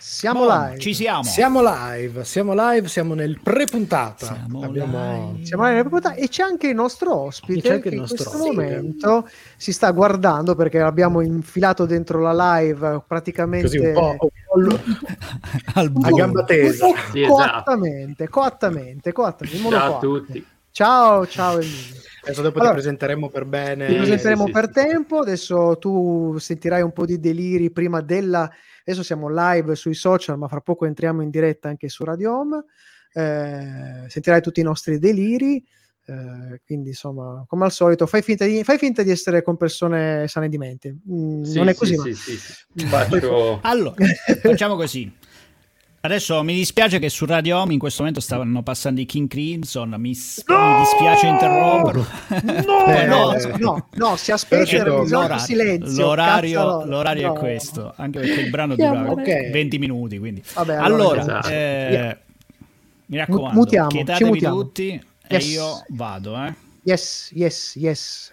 Siamo Boom, live. Ci siamo. Siamo live, siamo live, siamo nel pre-puntata. Siamo Abbiamo... live. Siamo live puntata e c'è anche il nostro ospite C'è anche che il in nostro questo ospite. momento si sta guardando perché l'abbiamo infilato dentro la live praticamente Così un po', un po' l- Al a gamba tesa. Sì, esatto. coattamente, coattamente, coattamente, Ciao a tutti. Ciao, ciao Emilio. Adesso dopo Allora, ti presenteremo per bene. Ti presenteremo sì, per sì. tempo, adesso tu sentirai un po' di deliri prima della... Adesso siamo live sui social, ma fra poco entriamo in diretta anche su Radio Home. Eh, sentirai tutti i nostri deliri. eh, quindi insomma, come al solito, fai finta di, fai finta di essere con persone sane di mente. Mm, Sì, non è sì, così, ma- sì, sì, sì. Mm, Faccio... Allora, facciamo così. Adesso mi dispiace che su Radio Home in questo momento stavano passando i King Crimson, mi, s- mi dispiace interromperlo. Eh, no, Eh, no, no, si aspetta il c'è bisogno di L'orario, silenzio. l'orario, l'orario No. è questo, anche perché il brano dura ok. 20 minuti. Quindi. Vabbè, Allora, esatto. eh, mi raccomando, Mutiamo, ci chietatevi mutiamo. tutti e Yes. io vado. Eh. Yes, yes, yes.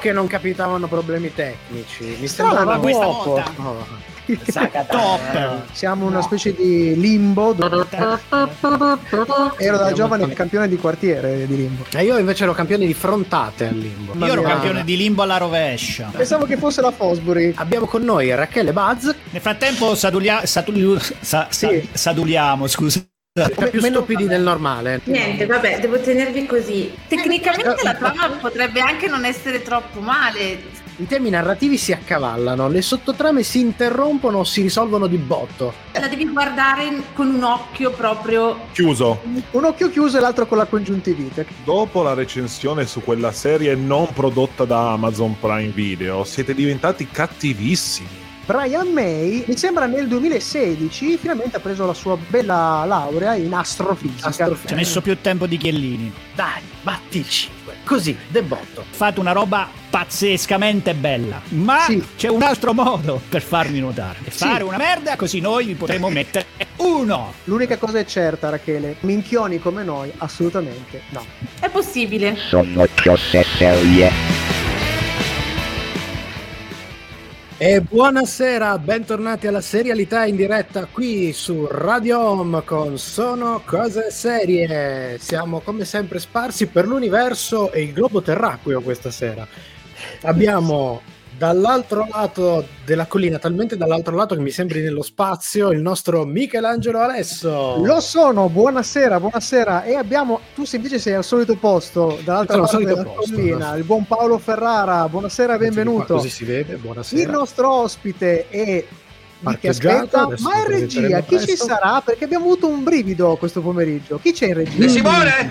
Che non capitavano problemi tecnici. Mi sembrava ma questa volta. Oh. Top. Siamo una specie di limbo. dove- Ero da giovane campione di quartiere di limbo. E io invece ero campione di frontate al limbo. Io ero campione di limbo alla rovescia. Pensavo che fosse la Fosbury. Abbiamo con noi Rachele Buzz, Nel frattempo sadulia- satuli- sa- sa- Sì. saduliamo, scusa. Me- più stupidi del normale. Niente, vabbè, devo tenervi così. Tecnicamente Eh, la trama potrebbe anche non essere troppo male. I temi narrativi si accavallano, le sottotrame si interrompono o si risolvono di botto. La devi guardare con un occhio proprio. Chiuso. Un occhio chiuso e l'altro con la congiuntivite. Dopo la recensione su quella serie non prodotta da Amazon Prime Video, siete diventati cattivissimi. Brian May, mi sembra nel 2016, finalmente ha preso la sua bella laurea in astrofisica. Astrofisica. Ci ha messo più tempo di Chiellini. Dai, batti il 5, così, de botto. Fate una roba pazzescamente bella. Ma Sì. c'è un altro modo per farmi notare. E Sì. Fare una merda così noi vi potremo mettere uno. L'unica cosa è certa, Rachele, minchioni come noi, assolutamente no. È possibile. Sono cose serie. E buonasera, bentornati alla serialità in diretta qui su Radio Home con Sono Cose Serie. Siamo come sempre sparsi per l'universo e il globo terracqueo questa sera. Abbiamo dall'altro lato della collina, talmente dall'altro lato che mi sembri nello spazio, il nostro Michelangelo Alesso. Lo sono, buonasera, buonasera. E abbiamo, tu invece sei al solito posto, dall'altra Sono al parte della posto, collina, adesso. il buon Paolo Ferrara, buonasera, benvenuto. Così si vede, buonasera. Il nostro ospite è aspetta, ma in regia chi ci presto. sarà? Perché abbiamo avuto un brivido questo pomeriggio. Chi c'è in regia? Simone!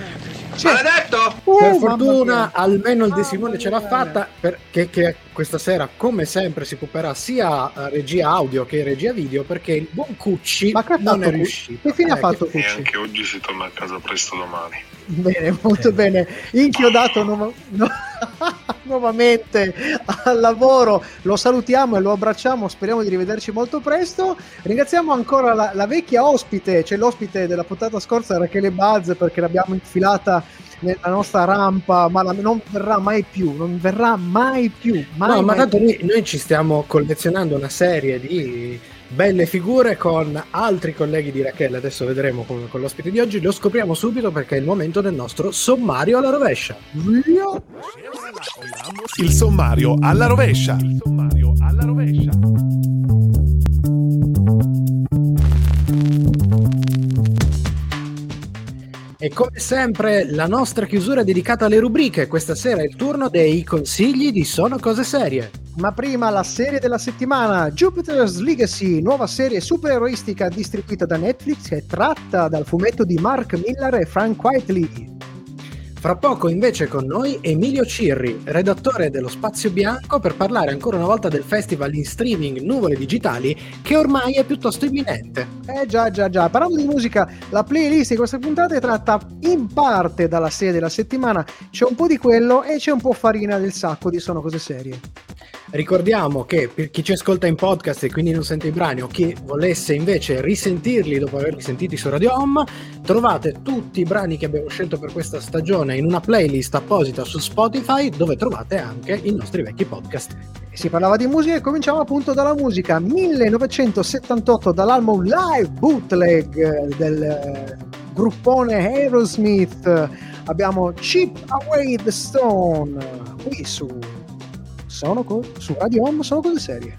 C'è- Maledetto! Uh, per mamma fortuna almeno il De Simone ce l'ha fatta perché che questa sera come sempre si occuperà sia eh, regia audio che regia video perché il buon Cucci Ma che ha non fatto è Cucci? riuscito Che fine ha Eh, fatto E Cucci? anche oggi si torna a casa presto domani. Bene, molto bene. Inchiodato nuova- no- nuovamente al lavoro. Lo salutiamo e lo abbracciamo. Speriamo di rivederci molto presto. Ringraziamo ancora la, la vecchia ospite, cioè l'ospite della puntata scorsa, Rachele Buzz, perché l'abbiamo infilata nella nostra rampa, ma la- non verrà mai più. Non verrà mai più. Mai, no ma tanto più. noi, noi ci stiamo collezionando una serie di belle figure con altri colleghi di Rachele adesso vedremo con, con l'ospite di oggi lo scopriamo subito perché è il momento del nostro sommario alla rovescia Via. Il sommario alla rovescia. Il sommario alla rovescia. E come sempre la nostra chiusura è dedicata alle rubriche. Questa sera è il turno dei consigli di Sono Cose Serie. Ma prima la serie della settimana, Jupiter's Legacy, nuova serie supereroistica distribuita da Netflix e tratta dal fumetto di Mark Miller e Frank Whiteley. Fra poco invece con noi Emilio Cirri, redattore dello Spazio Bianco, per parlare ancora una volta del festival in streaming Nuvole Digitali che ormai è piuttosto imminente. Eh già, già, già. Parlando di musica, la playlist di questa puntata è tratta in parte dalla serie della settimana. C'è un po' di quello e c'è un po' farina del sacco di Sono Cose Serie. Ricordiamo che per chi ci ascolta in podcast e quindi non sente i brani o chi volesse invece risentirli dopo averli sentiti su Radio Home, trovate tutti i brani che abbiamo scelto per questa stagione in una playlist apposita su Spotify dove trovate anche i nostri vecchi podcast. Si parlava di musica e cominciamo appunto dalla musica 1978 dall'album Live Bootleg del eh, gruppone Aerosmith. Abbiamo Chip Away the Stone qui su sono co- su Radio Home sono cose serie.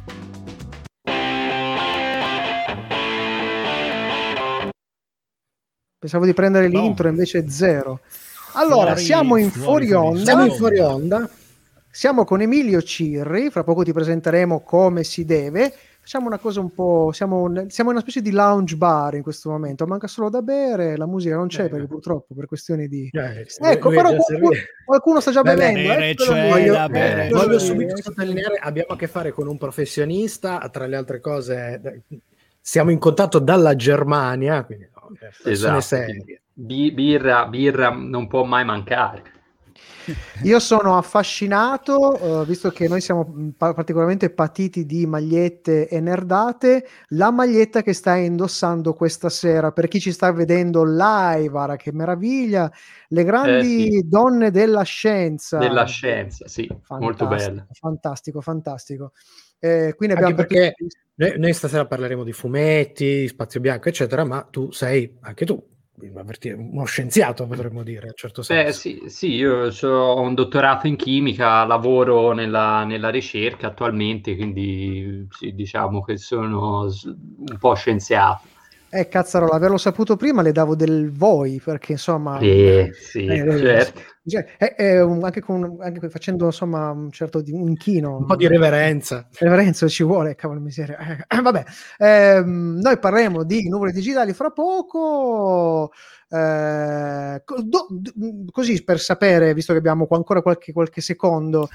Pensavo di prendere No. l'intro, invece zero. Allora, Fuori- siamo in fuori onda. Siamo in fuori onda. Siamo con Emilio Cirri, fra poco ti presenteremo come si deve. Facciamo una cosa un po'. Siamo, un- siamo in una specie di lounge bar in questo momento. Manca solo da bere, la musica non c'è Eh. perché purtroppo per questioni di. Eh, Ecco, è però qualcuno, qualcuno sta già bevendo. bere eccolo c'è lì. Voglio, da eh, bere. Eccolo voglio subito ecco. sottolineare, abbiamo a che fare con un professionista, tra le altre cose eh, siamo in contatto dalla Germania, quindi eh, Esatto, serie. Bi- birra, birra non può mai mancare. Io sono affascinato, eh, visto che noi siamo mh, pa- particolarmente patiti di magliette e nerdate, la maglietta che stai indossando questa sera, per chi ci sta vedendo live, guarda che meraviglia, le grandi Eh, sì. donne della scienza. Della scienza, sì, molto Fantastico, bella. Fantastico, fantastico. Eh, quindi Anche abbiamo per perché noi, noi stasera parleremo di fumetti, spazio bianco, eccetera, ma tu sei anche tu uno scienziato, potremmo dire, a un certo senso. Beh, sì, sì, io so- ho un dottorato in chimica, lavoro nella, nella ricerca attualmente, quindi sì, diciamo che sono un po' scienziato. Eh, cazzarola, averlo saputo prima le davo del voi, perché insomma... Eh, sì, eh, certo. Cioè, è- è un- anche, con, anche facendo insomma un certo di, un inchino Un po' di reverenza. reverenza ci vuole cavolo miseria Eh, vabbè ehm, noi parleremo di nuvole digitali fra poco eh, co- do- d- così per sapere visto che abbiamo qua ancora qualche, qualche secondo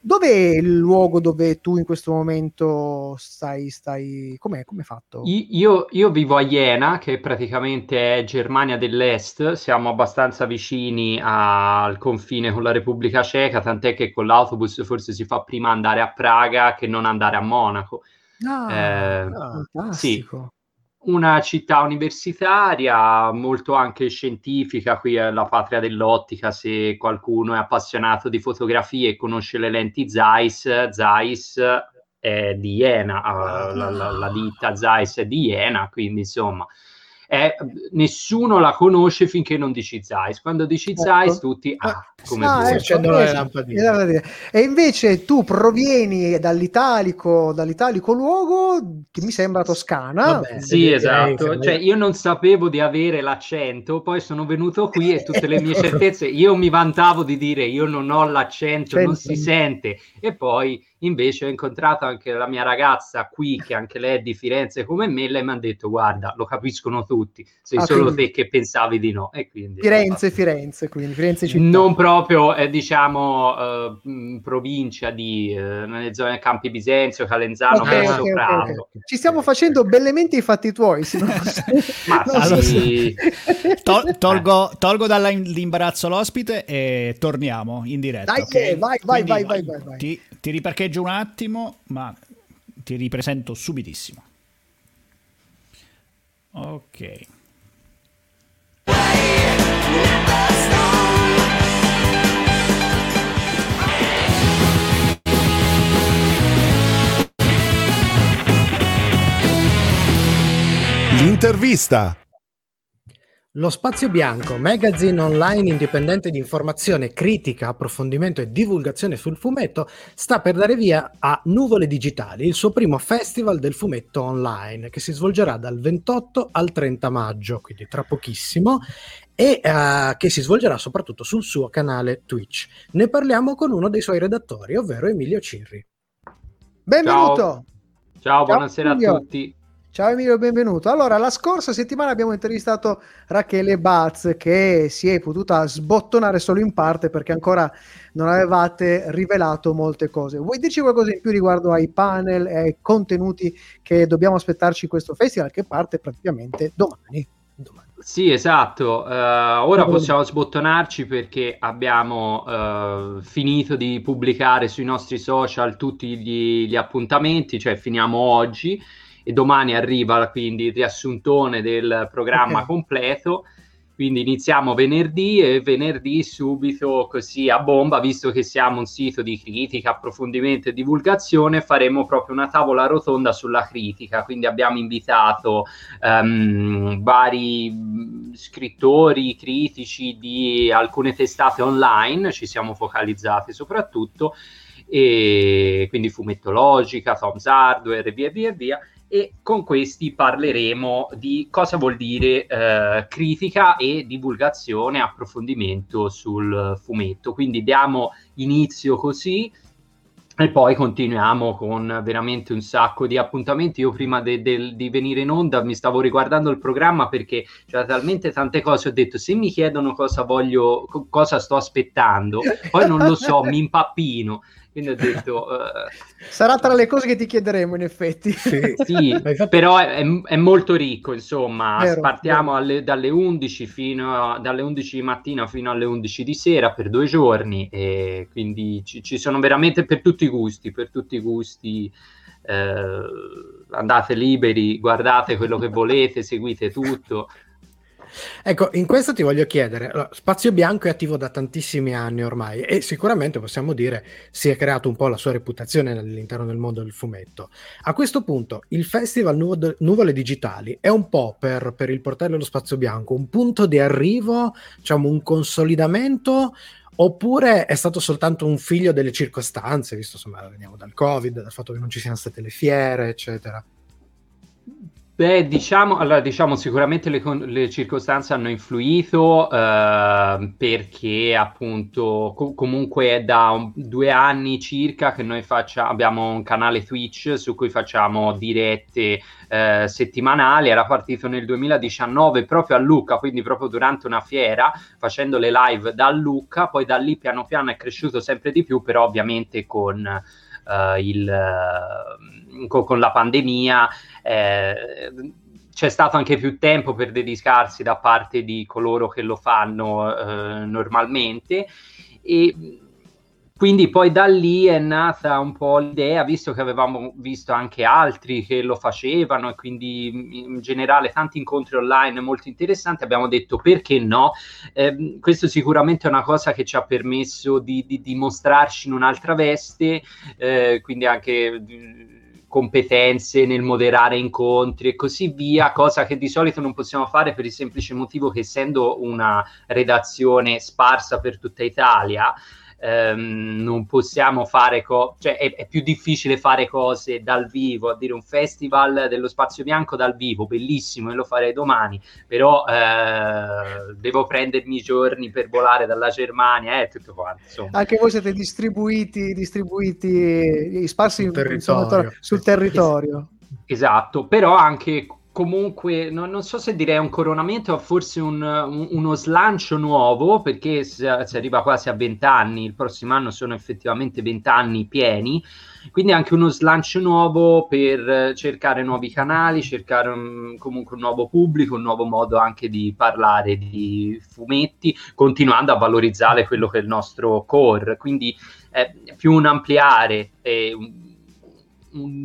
dov'è il luogo dove tu in questo momento stai stai com'è com'è fatto? Io, io vivo a Jena, che praticamente è Germania dell'Est, siamo abbastanza vicini al confine con la Repubblica Ceca, tant'è che con l'autobus forse si fa prima andare a Praga che non andare a Monaco. ah, Eh, fantastico Una città universitaria, molto anche scientifica, qui è la patria dell'ottica, se qualcuno è appassionato di fotografie e conosce le lenti Zeiss, Zeiss è di Jena, eh, la, la- la ditta Zeiss è di Jena, quindi insomma, è- nessuno la conosce finché non dici Zeiss. Quando dici Ecco. Zeiss tutti, ah, come Ah, tu. si ecco, le lampadine. E invece tu provieni dall'italico, dall'italico luogo che mi sembra Toscana. Vabbè. Sì, direi esatto. Cioè, io non sapevo di avere l'accento, poi sono venuto qui e tutte le mie certezze, io mi vantavo di dire io non ho l'accento, non si sente. E poi invece ho incontrato anche la mia ragazza qui, che anche lei è di Firenze come me, lei mi ha detto guarda, lo capiscono tutti, sei Ah, solo quindi- te che pensavi di no. E quindi, Firenze, Firenze, quindi Firenze città. non proprio, eh, diciamo, eh, provincia di, eh, nelle zone Campi Bisenzio, Calenzano, Ok, verso ok, ok, Prato. ok. Ci stiamo facendo bellemente i fatti tuoi. se non- Ma non so sì. Tol- tolgo, tolgo dall'imbarazzo l'ospite e torniamo in diretta. Dai, eh, vai, vai, Quindi vai, vai, vai, vai. Ti, ti riparcheggio un attimo, ma ti ripresento subitissimo. Ok. L'intervista. Lo Spazio Bianco, magazine online indipendente di informazione, critica, approfondimento e divulgazione sul fumetto, sta per dare via a Nuvole Digitali, il suo primo festival del fumetto online, che si svolgerà dal 28 al 30 maggio, quindi tra pochissimo, e eh, che si svolgerà soprattutto sul suo canale Twitch. Ne parliamo con uno dei suoi redattori, ovvero Emilio Cirri. Benvenuto. Ciao, buonasera Emilio. a tutti. Ciao Emilio, benvenuto. Allora, la scorsa settimana abbiamo intervistato Rachele Baz che si è potuta sbottonare solo in parte perché ancora non avevate rivelato molte cose. Vuoi dirci qualcosa in più riguardo ai panel e ai contenuti che dobbiamo aspettarci in questo festival che parte praticamente domani? domani. Sì, esatto. Uh, ora possiamo sbottonarci perché abbiamo uh, finito di pubblicare sui nostri social tutti gli, gli appuntamenti, cioè finiamo oggi e domani arriva quindi il riassuntone del programma okay. completo. Quindi iniziamo venerdì e venerdì subito così a bomba, visto che siamo un sito di critica, approfondimento e divulgazione, faremo proprio una tavola rotonda sulla critica. Quindi abbiamo invitato um, vari scrittori, critici di alcune testate online, ci siamo focalizzati soprattutto, e quindi fumettologica, Tom's Hardware e via via via e con questi parleremo di cosa vuol dire eh, critica e divulgazione, approfondimento sul fumetto. Quindi diamo inizio così e poi continuiamo con veramente un sacco di appuntamenti. Io prima de- de- di venire in onda mi stavo riguardando il programma perché c'era talmente tante cose. Ho detto se mi chiedono cosa voglio, co- cosa sto aspettando, poi non lo so, mi impappino. Quindi ho detto... Uh, Sarà tra le cose che ti chiederemo in effetti. Sì, sì però è, è, molto ricco, insomma, vero, partiamo vero. Alle, dalle, 11 fino a, dalle 11 di mattina fino alle 11 di sera per due giorni e quindi ci, ci sono veramente per tutti i gusti, per tutti i gusti. Eh, andate liberi, guardate quello che volete, seguite tutto. Ecco, in questo ti voglio chiedere, allora, Spazio Bianco è attivo da tantissimi anni ormai e sicuramente possiamo dire si è creato un po' la sua reputazione all'interno del mondo del fumetto. A questo punto il Festival Nuvo- Nuvole Digitali è un po' per, per il portello dello Spazio Bianco, un punto di arrivo, diciamo un consolidamento oppure è stato soltanto un figlio delle circostanze, visto insomma veniamo dal Covid, dal fatto che non ci siano state le fiere, eccetera. Beh, diciamo, allora, diciamo sicuramente le, le circostanze hanno influito eh, perché appunto co- comunque è da un, due anni circa che noi facciamo, abbiamo un canale Twitch su cui facciamo dirette eh, settimanali, era partito nel 2019 proprio a Lucca, quindi proprio durante una fiera, facendo le live da Lucca, poi da lì piano piano è cresciuto sempre di più, però ovviamente con, eh, il, con, con la pandemia eh, c'è stato anche più tempo per dedicarsi da parte di coloro che lo fanno eh, normalmente e quindi poi da lì è nata un po' l'idea, visto che avevamo visto anche altri che lo facevano e quindi in generale tanti incontri online molto interessanti, abbiamo detto perché no? Eh, questo sicuramente è una cosa che ci ha permesso di, di, di mostrarci in un'altra veste, eh, quindi anche competenze nel moderare incontri e così via, cosa che di solito non possiamo fare per il semplice motivo che essendo una redazione sparsa per tutta Italia, ehm, non possiamo fare cose, cioè è, è, più difficile fare cose dal vivo, a dire un festival dello spazio bianco dal vivo, bellissimo, e lo farei domani, però eh, devo prendermi i giorni per volare dalla Germania e eh, tutto quanto. Insomma. Anche voi siete distribuiti, distribuiti sparsi sul territorio. Insomma, sul territorio. Esatto, però anche comunque non, non, so se direi un coronamento o forse un, un, uno slancio nuovo perché si, si arriva quasi a 20 anni il prossimo anno sono effettivamente 20 anni pieni. Quindi anche uno slancio nuovo per cercare nuovi canali cercare un, comunque un nuovo pubblico un nuovo modo anche di parlare di fumetti continuando a valorizzare quello che è il nostro core. Quindi è più un ampliare eh, un,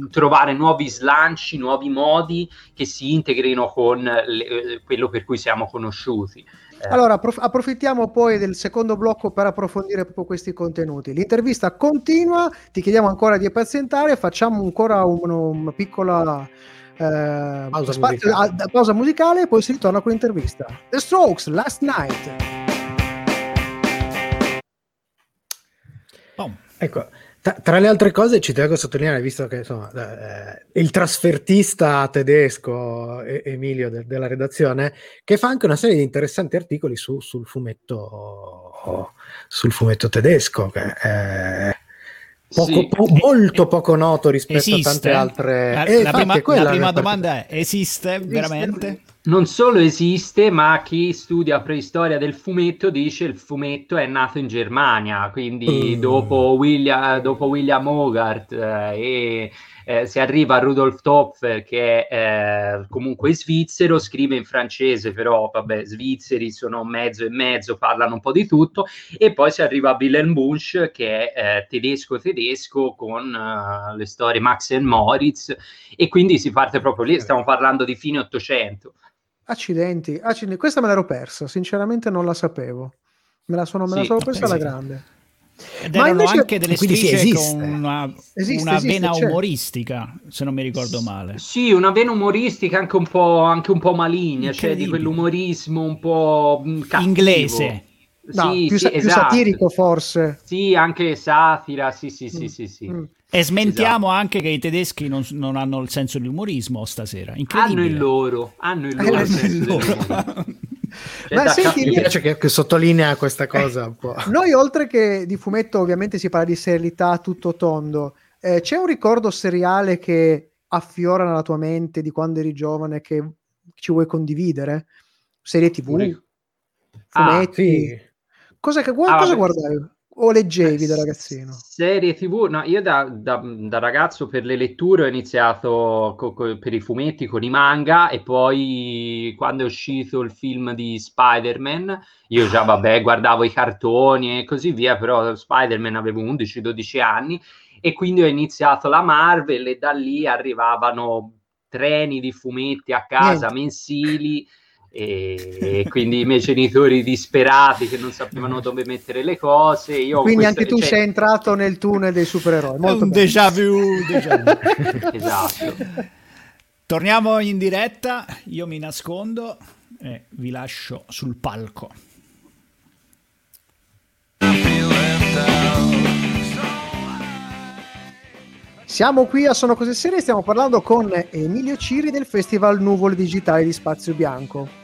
trovare nuovi slanci, nuovi modi che si integrino con le, quello per cui siamo conosciuti. Eh. Allora, approf- approfittiamo poi del secondo blocco per approfondire proprio questi contenuti. L'intervista continua, ti chiediamo ancora di pazientare, facciamo ancora un, una piccola eh, pausa, spazio, musicale. A, pausa musicale e poi si ritorna con l'intervista. The Strokes, Last Night. Oh. Ecco, tra le altre cose ci tengo a sottolineare, visto che insomma, eh, il trasfertista tedesco Emilio de- della redazione, che fa anche una serie di interessanti articoli su, sul, fumetto, sul fumetto tedesco. Che, eh, poco, Sì. po- molto poco noto rispetto Esiste? a tante altre. La, Eh, la infatti, prima, la prima domanda è: esiste veramente? Non solo esiste, ma chi studia preistoria del fumetto dice il fumetto è nato in Germania, quindi Mm. dopo, William, dopo William Hogarth eh, e eh, si arriva a Rudolf Topfer che è eh, comunque svizzero, scrive in francese, però vabbè, svizzeri sono mezzo e mezzo, parlano un po' di tutto, e poi si arriva a Wilhelm Bunch che è eh, tedesco tedesco con eh, le storie Max e Moritz e quindi si parte proprio lì, stiamo parlando di fine 800. Accidenti, accidenti. Questa me l'ero persa, sinceramente non la sapevo. Me la sono, me la Sì, sono persa alla grande. Ed Ma erano invece- anche delle sì, strisce esiste. con una, Esiste, una esiste, vena c'è. umoristica, se non mi ricordo male. Sì, una vena umoristica anche un po', anche un po' maligna, cioè di quell'umorismo un po' mh, cattivo. Inglese. No, Sì, più, sì, sa- più esatto. satirico forse. Sì, anche satira, sì, sì, sì, Mm, sì, sì. mm. E smentiamo Esatto. anche che i tedeschi non, non hanno il senso dell'umorismo stasera. Hanno il loro, hanno il Eh, loro il senso loro. Cioè, Ma senti, Mi piace che, che sottolinea questa cosa un po'. Noi oltre che di fumetto ovviamente si parla di serialità tutto tondo. Eh, c'è un ricordo seriale che affiora nella tua mente di quando eri giovane che ci vuoi condividere? Serie tv? Ric- Ah, Fumetti? Sì. Cosa, che- Ah, cosa guardavi? O leggevi da ragazzino? Serie TV, no, io da, da- da ragazzo per le letture ho iniziato co- co- per i fumetti con i manga e poi quando è uscito il film di Spider-Man, io già vabbè guardavo i cartoni e così via, però Spider-Man avevo 11-12 anni e quindi ho iniziato la Marvel e da lì arrivavano treni di fumetti a casa Niente. mensili e quindi i miei genitori disperati che non sapevano dove mettere le cose. Io Quindi anche tu sei entrato nel tunnel dei supereroi. È Molto un bene. déjà vu, déjà vu. Esatto. Torniamo in diretta, io mi nascondo e vi lascio sul palco. Siamo qui a Sono Cose Serie, stiamo parlando con Emilio Ciri del Festival Nuvole Digitali di Spazio Bianco.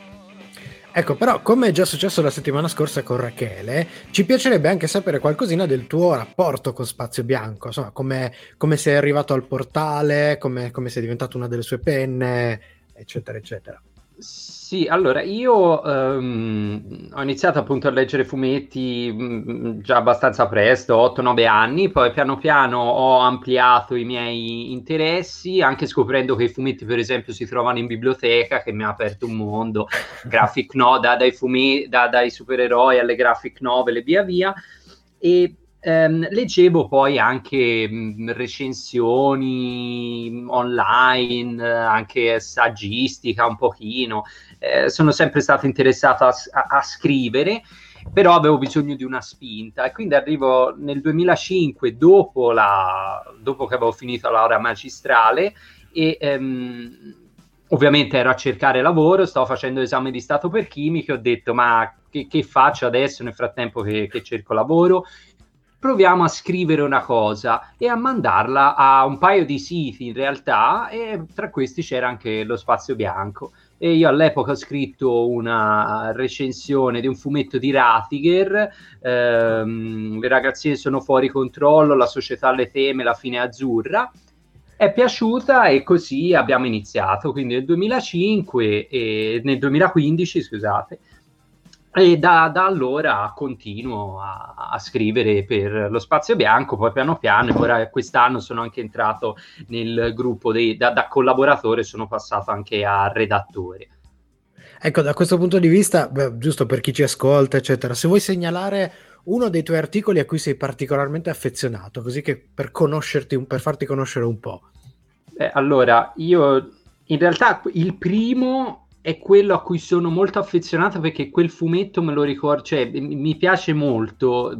Ecco, però, come è già successo la settimana scorsa con Rachele, ci piacerebbe anche sapere qualcosina del tuo rapporto con Spazio Bianco, insomma, come, come sei arrivato al portale, come, come sei diventato una delle sue penne, eccetera, eccetera. Sì, allora io ehm, ho iniziato appunto a leggere fumetti mm, già abbastanza presto, 8-9 anni, poi piano piano ho ampliato i miei interessi, anche scoprendo che i fumetti per esempio si trovano in biblioteca, che mi ha aperto un mondo, graphic no, da- dai, fumetti, dai supereroi alle graphic novel e via via, e ehm, leggevo poi anche recensioni online, anche saggistica un pochino, eh, sono sempre stato interessato a, a- a scrivere, però avevo bisogno di una spinta e quindi arrivo nel 2005 dopo, la, dopo che avevo finito la laurea magistrale e ehm, ovviamente ero a cercare lavoro, stavo facendo esame di stato per chimica, ho detto ma che, che faccio adesso nel frattempo che, che cerco lavoro? Proviamo a scrivere una cosa e a mandarla a un paio di siti in realtà e tra questi c'era anche lo spazio bianco e io all'epoca ho scritto una recensione di un fumetto di Ratiger, ehm, le ragazzine sono fuori controllo, la società le teme, la fine azzurra. È piaciuta e così abbiamo iniziato, quindi nel 2005 e nel 2015, scusate, e da, da allora continuo a, a scrivere per lo Spazio Bianco, poi piano piano, e ora quest'anno sono anche entrato nel gruppo dei, da, da collaboratore, sono passato anche a redattore. Ecco, da questo punto di vista, beh, giusto per chi ci ascolta, eccetera, se vuoi segnalare uno dei tuoi articoli a cui sei particolarmente affezionato, così che per conoscerti, per farti conoscere un po'. Eh, allora, io in realtà il primo è quello a cui sono molto affezionato perché quel fumetto me lo ricordo, cioè mi piace molto,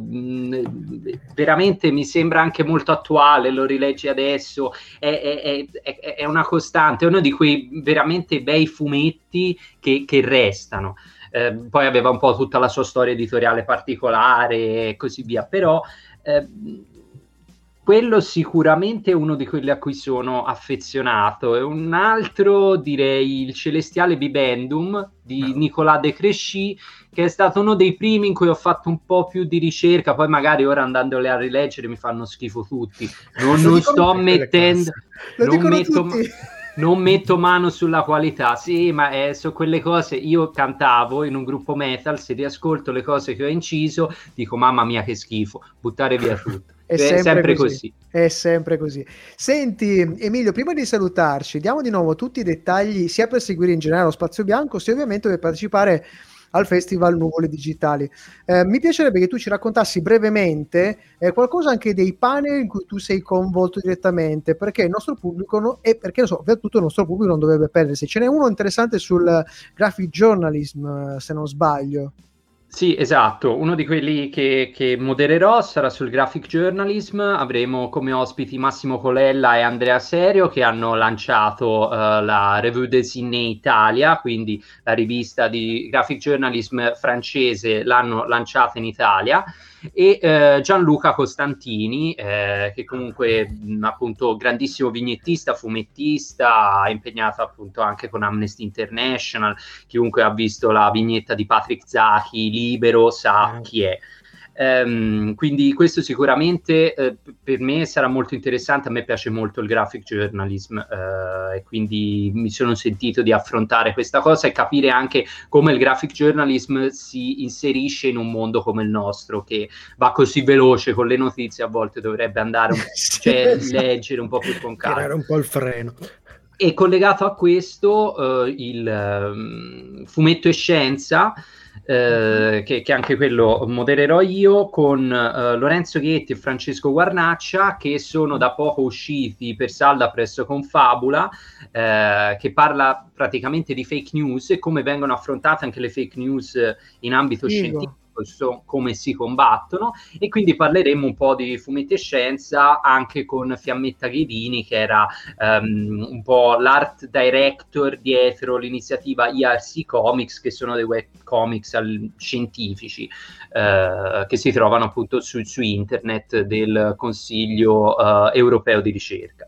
veramente mi sembra anche molto attuale, lo rileggi adesso, è, è- è- è una costante, è uno di quei veramente bei fumetti che, che restano. Eh, poi aveva un po' tutta la sua storia editoriale particolare e così via, però eh, quello sicuramente è uno di quelli a cui sono affezionato. E un altro direi il Celestiale Bibendum di Nicolas De Cresci, che è stato uno dei primi in cui ho fatto un po' più di ricerca. Poi magari ora andandole a rileggere mi fanno schifo tutti. Non, non sto mettendo... Non metto- non metto mano sulla qualità, sì, ma eh, su quelle cose io cantavo in un gruppo metal, se riascolto le cose che ho inciso, dico mamma mia che schifo, buttare via tutto. È sempre, così. È sempre così. Senti, Emilio, prima di salutarci, diamo di nuovo tutti i dettagli, sia per seguire in generale lo Spazio Bianco, sia ovviamente per partecipare al Festival Nuvole Digitali. Eh, mi piacerebbe che tu ci raccontassi brevemente eh, qualcosa anche dei panel in cui tu sei coinvolto direttamente, perché il nostro pubblico, no- e perché so, soprattutto il nostro pubblico non dovrebbe perdersi. Ce n'è uno interessante sul graphic journalism, eh, se non sbaglio. Sì, esatto, uno di quelli che, che modererò sarà sul graphic journalism, avremo come ospiti Massimo Colella e Andrea Serio che hanno lanciato eh, la Revue des Inné Italia, quindi la rivista di graphic journalism francese, l'hanno lanciata in Italia e eh, Gianluca Costantini, eh, che comunque mh, appunto grandissimo vignettista, fumettista, impegnato appunto anche con Amnesty International, chiunque ha visto la vignetta di Patrick Zachi, Libero, sa chi è. Ehm, quindi questo sicuramente eh, per me sarà molto interessante, a me piace molto il graphic journalism eh, e quindi mi sono sentito di affrontare questa cosa e capire anche come il graphic journalism si inserisce in un mondo come il nostro che va così veloce con le notizie a volte dovrebbe andare un cioè, leggere un po' più con calma Tirare un po' il freno. E collegato a questo eh, il ehm, fumetto e scienza eh, che, che anche quello modererò io con eh, Lorenzo Ghetti e Francesco Guarnaccia che sono da poco usciti per salda presso Confabula eh, che parla praticamente di fake news e come vengono affrontate anche le fake news in ambito Figo. scientifico so come si combattono e quindi parleremo un po' di fumetti e scienza anche con Fiammetta Ghedini che era ehm, un po' l'art director dietro l'iniziativa IRC Comics che sono dei web comics al- scientifici eh, che si trovano appunto su, su internet del Consiglio eh, europeo di ricerca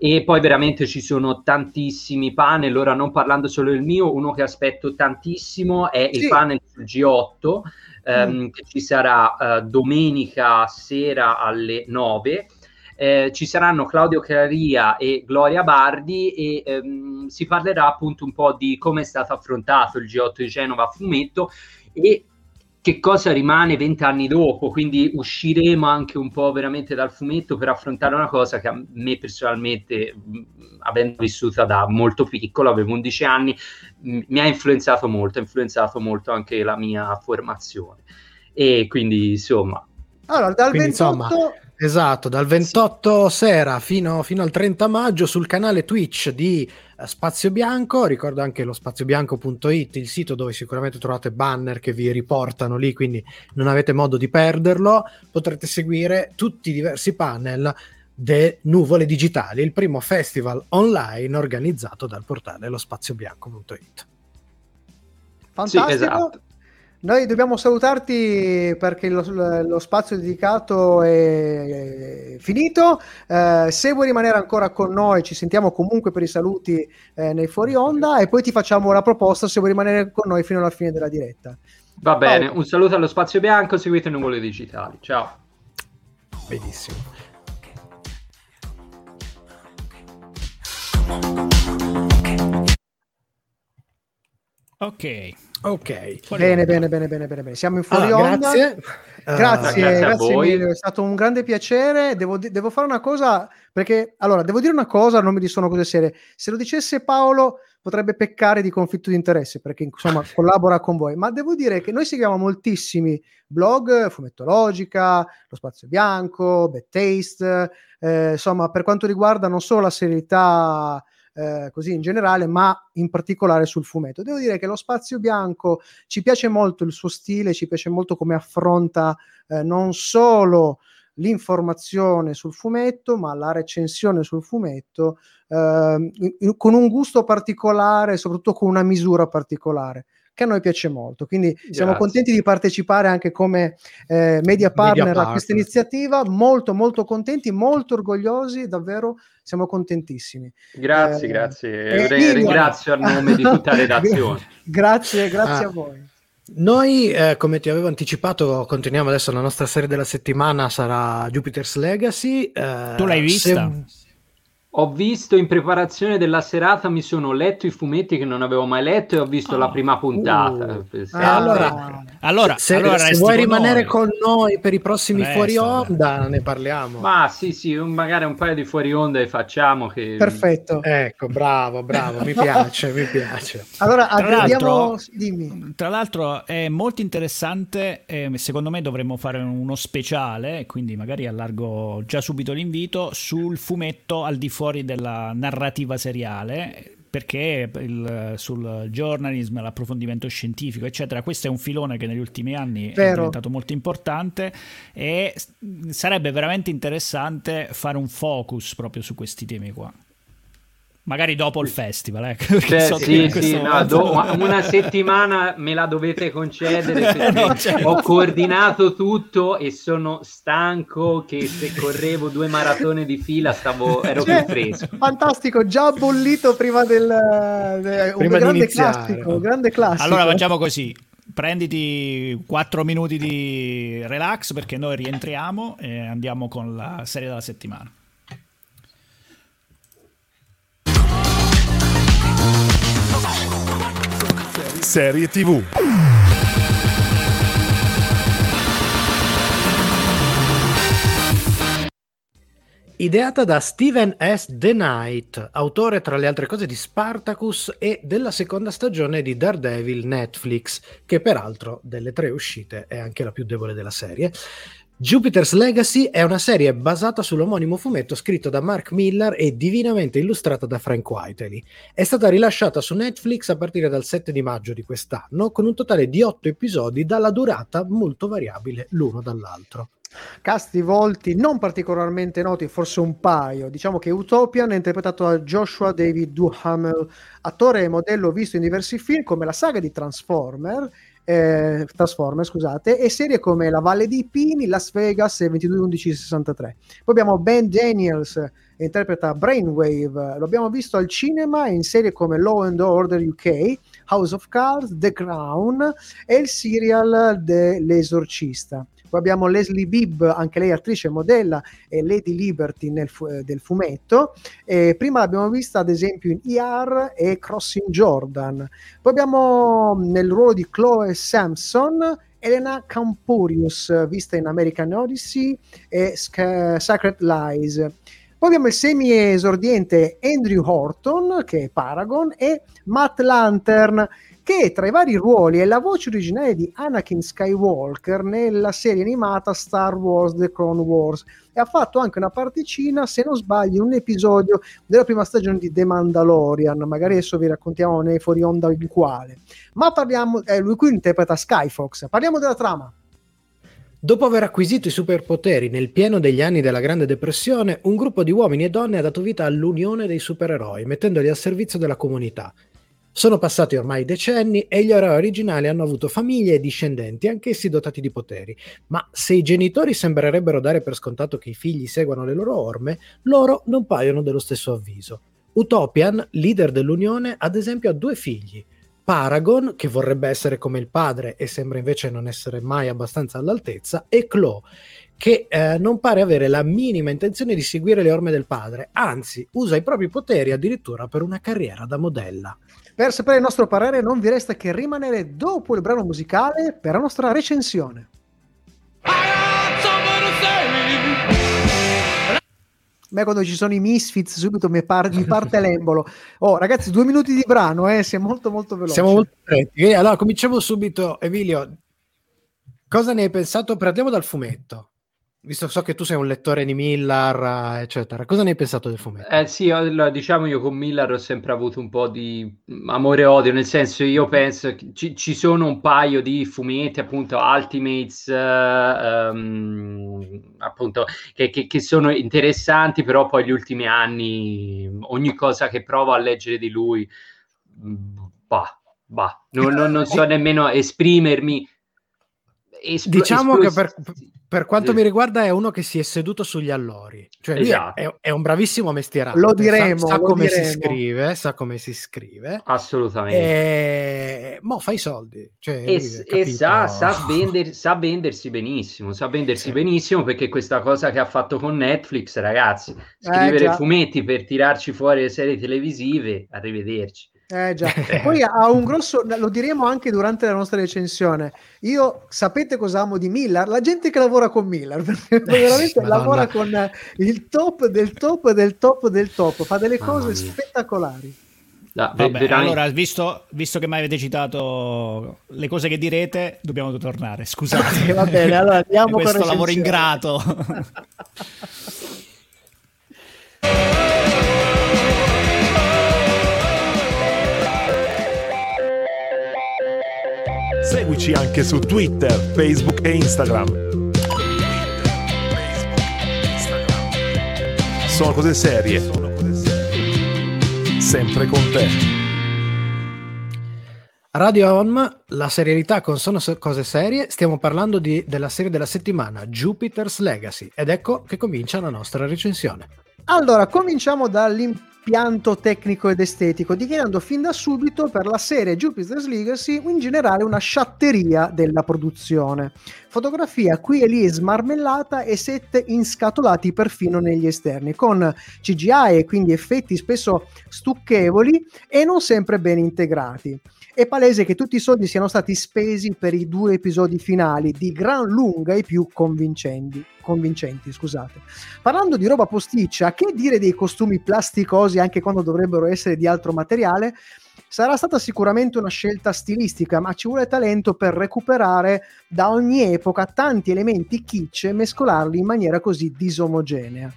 e poi veramente ci sono tantissimi panel, ora non parlando solo del mio, uno che aspetto tantissimo è il Sì. panel sul G8 ehm, Mm. che ci sarà eh, domenica sera alle 9. Eh, ci saranno Claudio Caria e Gloria Bardi e ehm, si parlerà appunto un po' di come è stato affrontato il G8 di Genova a fumetto e che cosa rimane vent'anni dopo, quindi usciremo anche un po' veramente dal fumetto per affrontare una cosa che a me personalmente, avendo vissuta da molto piccolo, avevo 11 anni, mi ha influenzato molto, ha influenzato molto anche la mia formazione. E quindi insomma, Allora, dal Quindi, 28 insomma, Esatto, dal 28 sera fino, fino al 30 maggio sul canale Twitch di eh, Spazio Bianco, ricordo anche lo spaziobianco.it, il sito dove sicuramente trovate banner che vi riportano lì, quindi non avete modo di perderlo, potrete seguire tutti i diversi panel de Nuvole Digitali, il primo festival online organizzato dal portale lo spaziobianco.it. Fantastico. Sì, esatto. Noi dobbiamo salutarti perché lo, lo spazio dedicato è finito. Eh, se vuoi rimanere ancora con noi, ci sentiamo comunque per i saluti eh, nei fuori onda e poi ti facciamo la proposta se vuoi rimanere con noi fino alla fine della diretta. va bene, Paolo. un saluto allo Spazio Bianco, seguite Nuvole Digitali, ciao. Benissimo. Ok. Ok. Bene, bene, bene, bene, bene, bene. Siamo in fuori onda. grazie. Grazie, Grazie a grazie voi. Emilio, è stato un grande piacere. Devo, devo fare una cosa perché allora devo dire una cosa, non mi sono cose serie. Se lo dicesse Paolo potrebbe peccare di conflitto di interesse perché insomma collabora con voi, ma devo dire che noi seguiamo moltissimi blog, Fumettologica, Lo Spazio Bianco, Bad Taste, eh, insomma per quanto riguarda non solo la serietà eh, così in generale, ma in particolare sul fumetto. Devo dire che lo Spazio Bianco ci piace molto il suo stile, ci piace molto come affronta eh, non solo l'informazione sul fumetto, ma la recensione sul fumetto in- con un gusto particolare, soprattutto con una misura particolare, che a noi piace molto. Quindi siamo Grazie. contenti di partecipare anche come eh, media partner Media a questa partner. iniziativa, molto molto contenti, molto orgogliosi, davvero siamo contentissimi. Grazie, Eh, grazie. eh, Re- ringrazio a nome di tutta la redazione. grazie, grazie Ah. a voi. Noi, eh, come ti avevo anticipato, continuiamo adesso. La nostra serie della settimana sarà Jupiter's Legacy. eh, Tu l'hai vista? se- Ho visto in preparazione della serata, mi sono letto i fumetti che non avevo mai letto e ho visto Ah. la prima puntata. Uh. Eh, sì. Eh, allora- Allora, se, allora se vuoi con rimanere noi. con noi per i prossimi Resta, fuori onda, ne parliamo. Ma sì, sì, un- magari un paio di fuori onda e facciamo che... Perfetto. Ecco, bravo, bravo, mi piace, mi piace. Allora, Tra l'altro- Dimmi. Tra l'altro è molto interessante, eh, secondo me dovremmo fare uno speciale, quindi magari allargo già subito l'invito, sul fumetto al di fuori della narrativa seriale, perché il- sul journalism, l'approfondimento scientifico, eccetera, questo è un filone che negli ultimi anni è Vero. diventato molto importante e sarebbe veramente interessante fare un focus proprio su questi temi qua. Magari dopo il festival, perché Cioè, so sì, sì, no, do- una settimana me la dovete concedere perché No, certo. ho coordinato tutto e sono stanco che se correvo due maratone di fila stavo, ero Cioè, più fresco. fantastico, già bollito prima del, de- un Prima di grande iniziare. classico, un grande classico. Allora facciamo così. Prenditi 4 minuti di relax perché noi rientriamo e andiamo con la serie della settimana. Serie TV. Ideata da Steven S. The Knight, autore tra le altre cose di Spartacus e della seconda stagione di Daredevil Netflix, che peraltro delle tre uscite è anche la più debole della serie. Jupiter's Legacy è una serie basata sull'omonimo fumetto scritto da Mark Millar e divinamente illustrata da Frank Whiteley. È stata rilasciata su Netflix a partire dal 7 di maggio di quest'anno, con un totale di 8 episodi dalla durata molto variabile l'uno dall'altro. Casti volti non particolarmente noti, forse un paio. Diciamo che Utopian è interpretato da Joshua David Duhamel, attore e modello visto in diversi film come la saga di Transformer, eh, Transformer scusate, e serie come La Valle dei Pini, Las Vegas e 22-11-63. Poi abbiamo Ben Daniels, che interpreta Brainwave, lo abbiamo visto al cinema in serie come Law and Order UK, House of Cards, The Crown e il serial dell'Esorcista. Poi abbiamo Leslie Bibb, anche lei attrice e modella, e Lady Liberty nel eh, del fumetto. E prima l'abbiamo vista ad esempio in ER e Crossing Jordan. Poi abbiamo mh, nel ruolo di Chloe Sampson Elena Campurius, vista in American Odyssey e Sc- Sacred Lies. Poi abbiamo il semi-esordiente Andrew Horton, che è Paragon, e Matt Lantern, che tra i vari ruoli è la voce originale di Anakin Skywalker nella serie animata Star Wars The Clone Wars e ha fatto anche una particina, se non sbaglio, in un episodio della prima stagione di The Mandalorian, magari adesso vi raccontiamo nei fuori onda in quale. Ma parliamo, eh, lui qui interpreta Skyfox, parliamo della trama. Dopo aver acquisito i superpoteri nel pieno degli anni della Grande Depressione, un gruppo di uomini e donne ha dato vita all'unione dei supereroi, mettendoli al servizio della comunità. Sono passati ormai decenni e gli eroi originali hanno avuto famiglie e discendenti, anch'essi dotati di poteri. Ma se i genitori sembrerebbero dare per scontato che i figli seguano le loro orme, loro non paiono dello stesso avviso. Utopian, leader dell'Unione, ad esempio ha due figli. Paragon, che vorrebbe essere come il padre e sembra invece non essere mai abbastanza all'altezza, e Chloe, che eh, non pare avere la minima intenzione di seguire le orme del padre, anzi usa i propri poteri addirittura per una carriera da modella. Per sapere il nostro parere non vi resta che rimanere dopo il brano musicale per la nostra recensione. A me quando ci sono i misfits subito mi, par- mi parte l'embolo. Oh ragazzi, due minuti di brano, eh, sei molto molto veloce. Siamo molto stretti. Allora, cominciamo subito. Emilio, cosa ne hai pensato? Partiamo dal fumetto. Visto so che tu sei un lettore di Millar, eccetera. Cosa ne hai pensato del fumetto? Eh sì, allora, diciamo io con Miller ho sempre avuto un po' di mm, amore e odio, nel senso io penso che ci, ci sono un paio di fumetti, appunto Ultimates, eh, ehm, appunto, che, che- che sono interessanti, però poi gli ultimi anni ogni cosa che provo a leggere di lui, mm, bah, bah, non, non- non so nemmeno esprimermi. Esplo- Diciamo che per, per quanto Sì. mi riguarda è uno che si è seduto sugli allori. Cioè Esatto. è, è un bravissimo mestierante. Lo diremo, Sa, sa lo come si diremo. scrive, sa come si scrive. Assolutamente. E... Mo fa i soldi. Cioè, E, e sa, sa vender- sa vendersi benissimo, sa vendersi Sì. benissimo perché questa cosa che ha fatto con Netflix, ragazzi, scrivere già. fumetti per tirarci fuori le serie televisive, arrivederci. Eh già, E poi ha un grosso, lo diremo anche durante la nostra recensione. Io sapete cosa amo di Miller? La gente che lavora con Miller, perché veramente Madonna. lavora con eh, il top del top del top del top, fa delle cose spettacolari. Da- ve- Vabbè, veramente- allora, visto, visto che mi avete citato le cose che direte, dobbiamo tornare. Scusate. Va bene, allora andiamo con Questo lavoro ingrato. Seguici anche su Twitter, Facebook e Instagram. Sono cose serie. Sempre con te. Radio Home, la serialità con sono se- cose serie, stiamo parlando di- della serie della settimana Jupiter's Legacy ed ecco che comincia la nostra recensione. Allora, cominciamo dall'impianto tecnico ed estetico, dichiarando fin da subito per la serie Jupiter's Legacy in generale una sciatteria della produzione. Fotografia qui e lì smarmellata e set inscatolati perfino negli esterni, con CGI e quindi effetti spesso stucchevoli e non sempre ben integrati. È palese che tutti i soldi siano stati spesi per i due episodi finali, di gran lunga i più convincenti. convincenti scusate. Parlando di roba posticcia, che dire dei costumi plasticosi anche quando dovrebbero essere di altro materiale? Sarà stata sicuramente una scelta stilistica, ma ci vuole talento per recuperare da ogni epoca tanti elementi kitsch e mescolarli in maniera così disomogenea.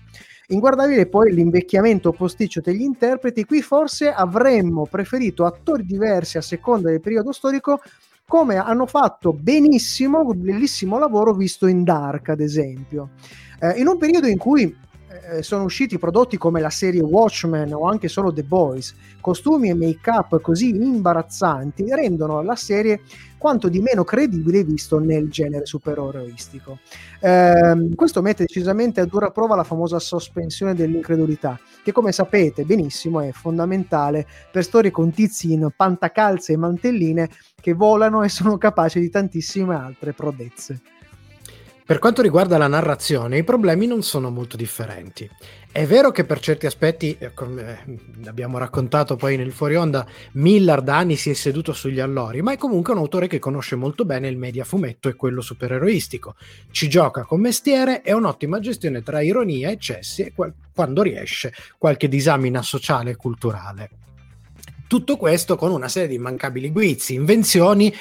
Inguardabile poi l'invecchiamento posticcio degli interpreti, qui forse avremmo preferito attori diversi a seconda del periodo storico come hanno fatto benissimo, un bellissimo lavoro visto in Dark ad esempio. Eh, in un periodo in cui eh, sono usciti prodotti come la serie Watchmen o anche solo The Boys, costumi e make-up così imbarazzanti rendono la serie quanto di meno credibile visto nel genere supereroistico. Ehm, questo mette decisamente a dura prova la famosa sospensione dell'incredulità, che come sapete benissimo è fondamentale per storie con tizi in pantacalze e mantelline che volano e sono capaci di tantissime altre prodezze. Per quanto riguarda la narrazione, i problemi non sono molto differenti. È vero che per certi aspetti, eh, come eh, abbiamo raccontato poi nel fuori onda, Miller da anni si è seduto sugli allori, ma è comunque un autore che conosce molto bene il media fumetto e quello supereroistico. Ci gioca con mestiere e un'ottima gestione tra ironia, eccessi e qual- quando riesce qualche disamina sociale e culturale. Tutto questo con una serie di immancabili guizzi, invenzioni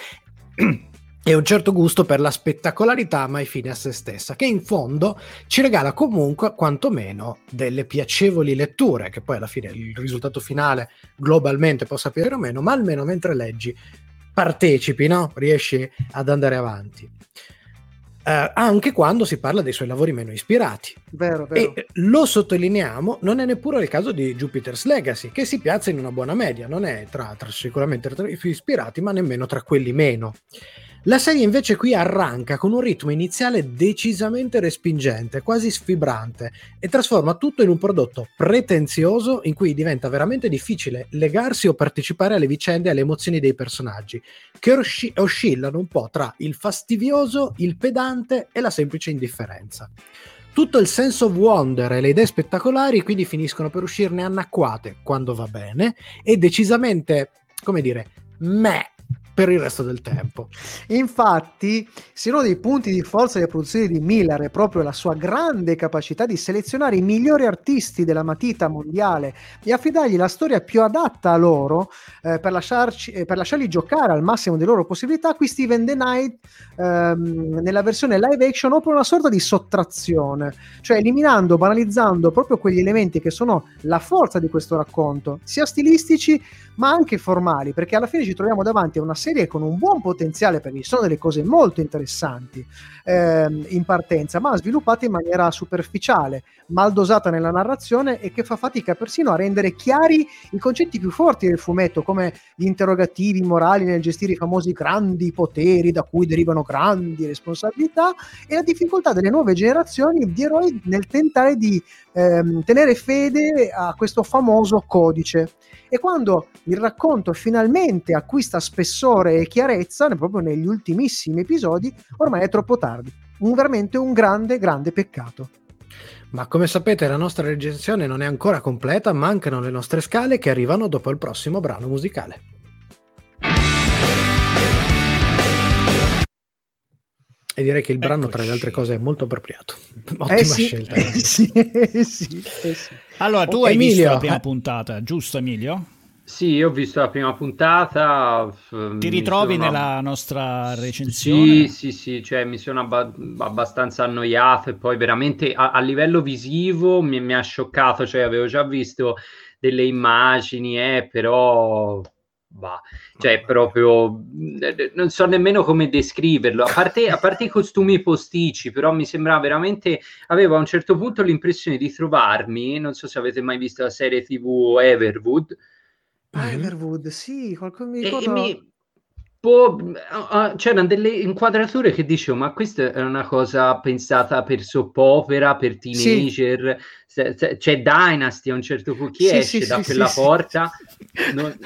e un certo gusto per la spettacolarità mai fine a se stessa, che in fondo ci regala comunque quantomeno delle piacevoli letture, che poi alla fine il risultato finale globalmente possa piacere o meno, ma almeno mentre leggi partecipi, no? riesci ad andare avanti. Eh, anche quando si parla dei suoi lavori meno ispirati. Vero, vero. E lo sottolineiamo, non è neppure il caso di Jupiter's Legacy, che si piazza in una buona media, non è tra, tra- sicuramente tra i più ispirati, ma nemmeno tra quelli meno. La serie invece qui arranca con un ritmo iniziale decisamente respingente, quasi sfibrante, e trasforma tutto in un prodotto pretenzioso in cui diventa veramente difficile legarsi o partecipare alle vicende e alle emozioni dei personaggi, che osci- oscillano un po' tra il fastidioso, il pedante e la semplice indifferenza. Tutto il sense of wonder e le idee spettacolari quindi finiscono per uscirne annacquate quando va bene e decisamente, come dire, meh per il resto del tempo. Infatti, se uno dei punti di forza delle produzioni di Miller è proprio la sua grande capacità di selezionare i migliori artisti della matita mondiale e affidargli la storia più adatta a loro eh, per, lasciarci- eh, per lasciarli giocare al massimo delle loro possibilità, qui Steven The Knight ehm, nella versione live action opera una sorta di sottrazione, cioè eliminando, banalizzando proprio quegli elementi che sono la forza di questo racconto, sia stilistici ma anche formali, perché alla fine ci troviamo davanti a una serie serie con un buon potenziale perché ci sono delle cose molto interessanti ehm, in partenza, ma sviluppate in maniera superficiale, mal dosata nella narrazione e che fa fatica persino a rendere chiari i concetti più forti del fumetto, come gli interrogativi morali nel gestire i famosi grandi poteri da cui derivano grandi responsabilità e la difficoltà delle nuove generazioni di eroi nel tentare di ehm, tenere fede a questo famoso codice. E quando il racconto finalmente acquista spessore e chiarezza, proprio negli ultimissimi episodi, ormai è troppo tardi. Un, veramente un grande, grande peccato. Ma come sapete la nostra recensione non è ancora completa, mancano le nostre scale che arrivano dopo il prossimo brano musicale. E direi che il brano, Eccoci. tra le altre cose, è molto appropriato. Ottima Eh sì, scelta. eh sì, eh sì, eh sì. Allora, tu Oh, hai visto Emilio, la prima eh. puntata, giusto Emilio? Sì, io ho visto la prima puntata. Ti ritrovi sono- nella nostra recensione? Sì, sì, sì, cioè mi sono abba- abbastanza annoiato e poi veramente a, a livello visivo mi, mi ha scioccato, cioè avevo già visto delle immagini, eh, però bah, cioè proprio non so nemmeno come descriverlo, a parte, a parte i costumi posticci, però mi sembrava veramente, avevo a un certo punto l'impressione di trovarmi, non so se avete mai visto la serie TV Everwood, Everwood, sì, qualcosa mi e- ricordo. e mi- boh, ah, ah, c'erano delle inquadrature che dicevo, ma questa è una cosa pensata per soppopera, per teenager, se- c'è Dynasty a un certo punto, chi Sì, esce sì, da sì, quella sì, sì. porta? Non-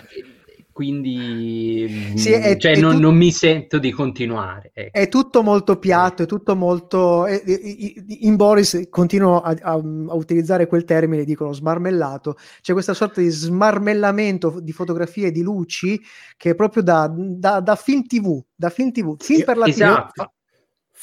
quindi Sì, è- cioè, è non, tut- non mi sento di continuare. ecco. È tutto molto piatto, è tutto molto. eh, eh, In Boris continuo a, a- a utilizzare quel termine, dicono smarmellato. C'è questa sorta di smarmellamento di fotografie di luci che è proprio da, da- da film TV, da film TV, film per la TV. esatto. Fa-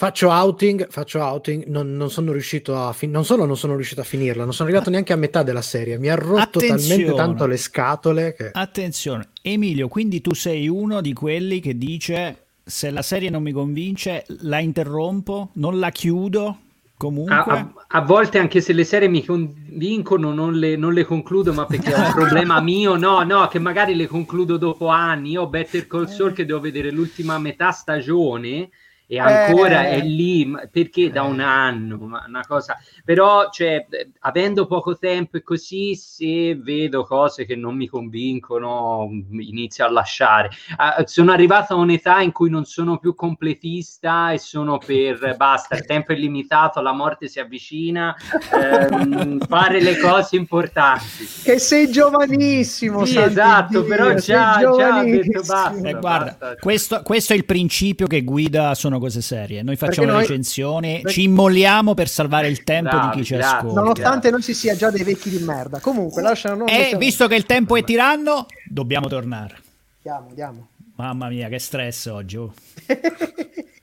Faccio outing, faccio outing, non, non sono riuscito a fin- non solo non sono riuscito a finirla, non sono arrivato neanche a metà della serie, mi ha rotto Attenzione. talmente tanto le scatole che... Attenzione, Emilio, quindi tu sei uno di quelli che dice se la serie non mi convince la interrompo, non la chiudo comunque. A, a- a volte anche se le serie mi convincono non le, non le concludo ma perché è un problema mio no no che magari le concludo dopo anni io ho Better Call Saul che devo vedere l'ultima metà stagione e ancora Eh. è lì perché da un anno ma una cosa però cioè eh, avendo poco tempo e così se vedo cose che non mi convincono inizio a lasciare Ah, sono arrivato a un'età in cui non sono più completista e sono per basta, il tempo è limitato, la morte si avvicina, ehm, fare le cose importanti. Che sei giovanissimo, Sì, esatto, Dio, però già, già ho detto basta. Eh, guarda, basta. questo, questo è il principio che guida Sono Cose Serie. Noi facciamo noi- recensioni, ci immolliamo per salvare il tempo Bravi, di chi ci grazie. ascolta. Nonostante non si sia già dei vecchi di merda. Comunque, lasciano. non E lasciamo- visto che il tempo è tiranno, dobbiamo tornare. Andiamo, andiamo. Mamma mia, che stress oggi. oh.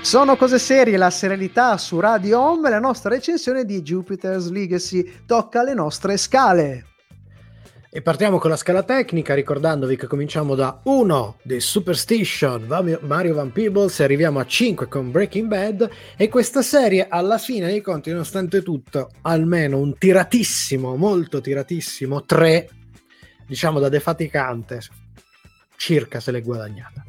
Sono cose serie, la serenità su Radio Home, la nostra recensione di Jupiter's Legacy tocca le nostre scale. E partiamo con la scala tecnica, ricordandovi che cominciamo da 1 di Superstition, Mario Van Peebles, e arriviamo a 5 con Breaking Bad, e questa serie alla fine dei conti, nonostante tutto, almeno un tiratissimo, molto tiratissimo 3, diciamo da defaticante, circa se l'è guadagnata.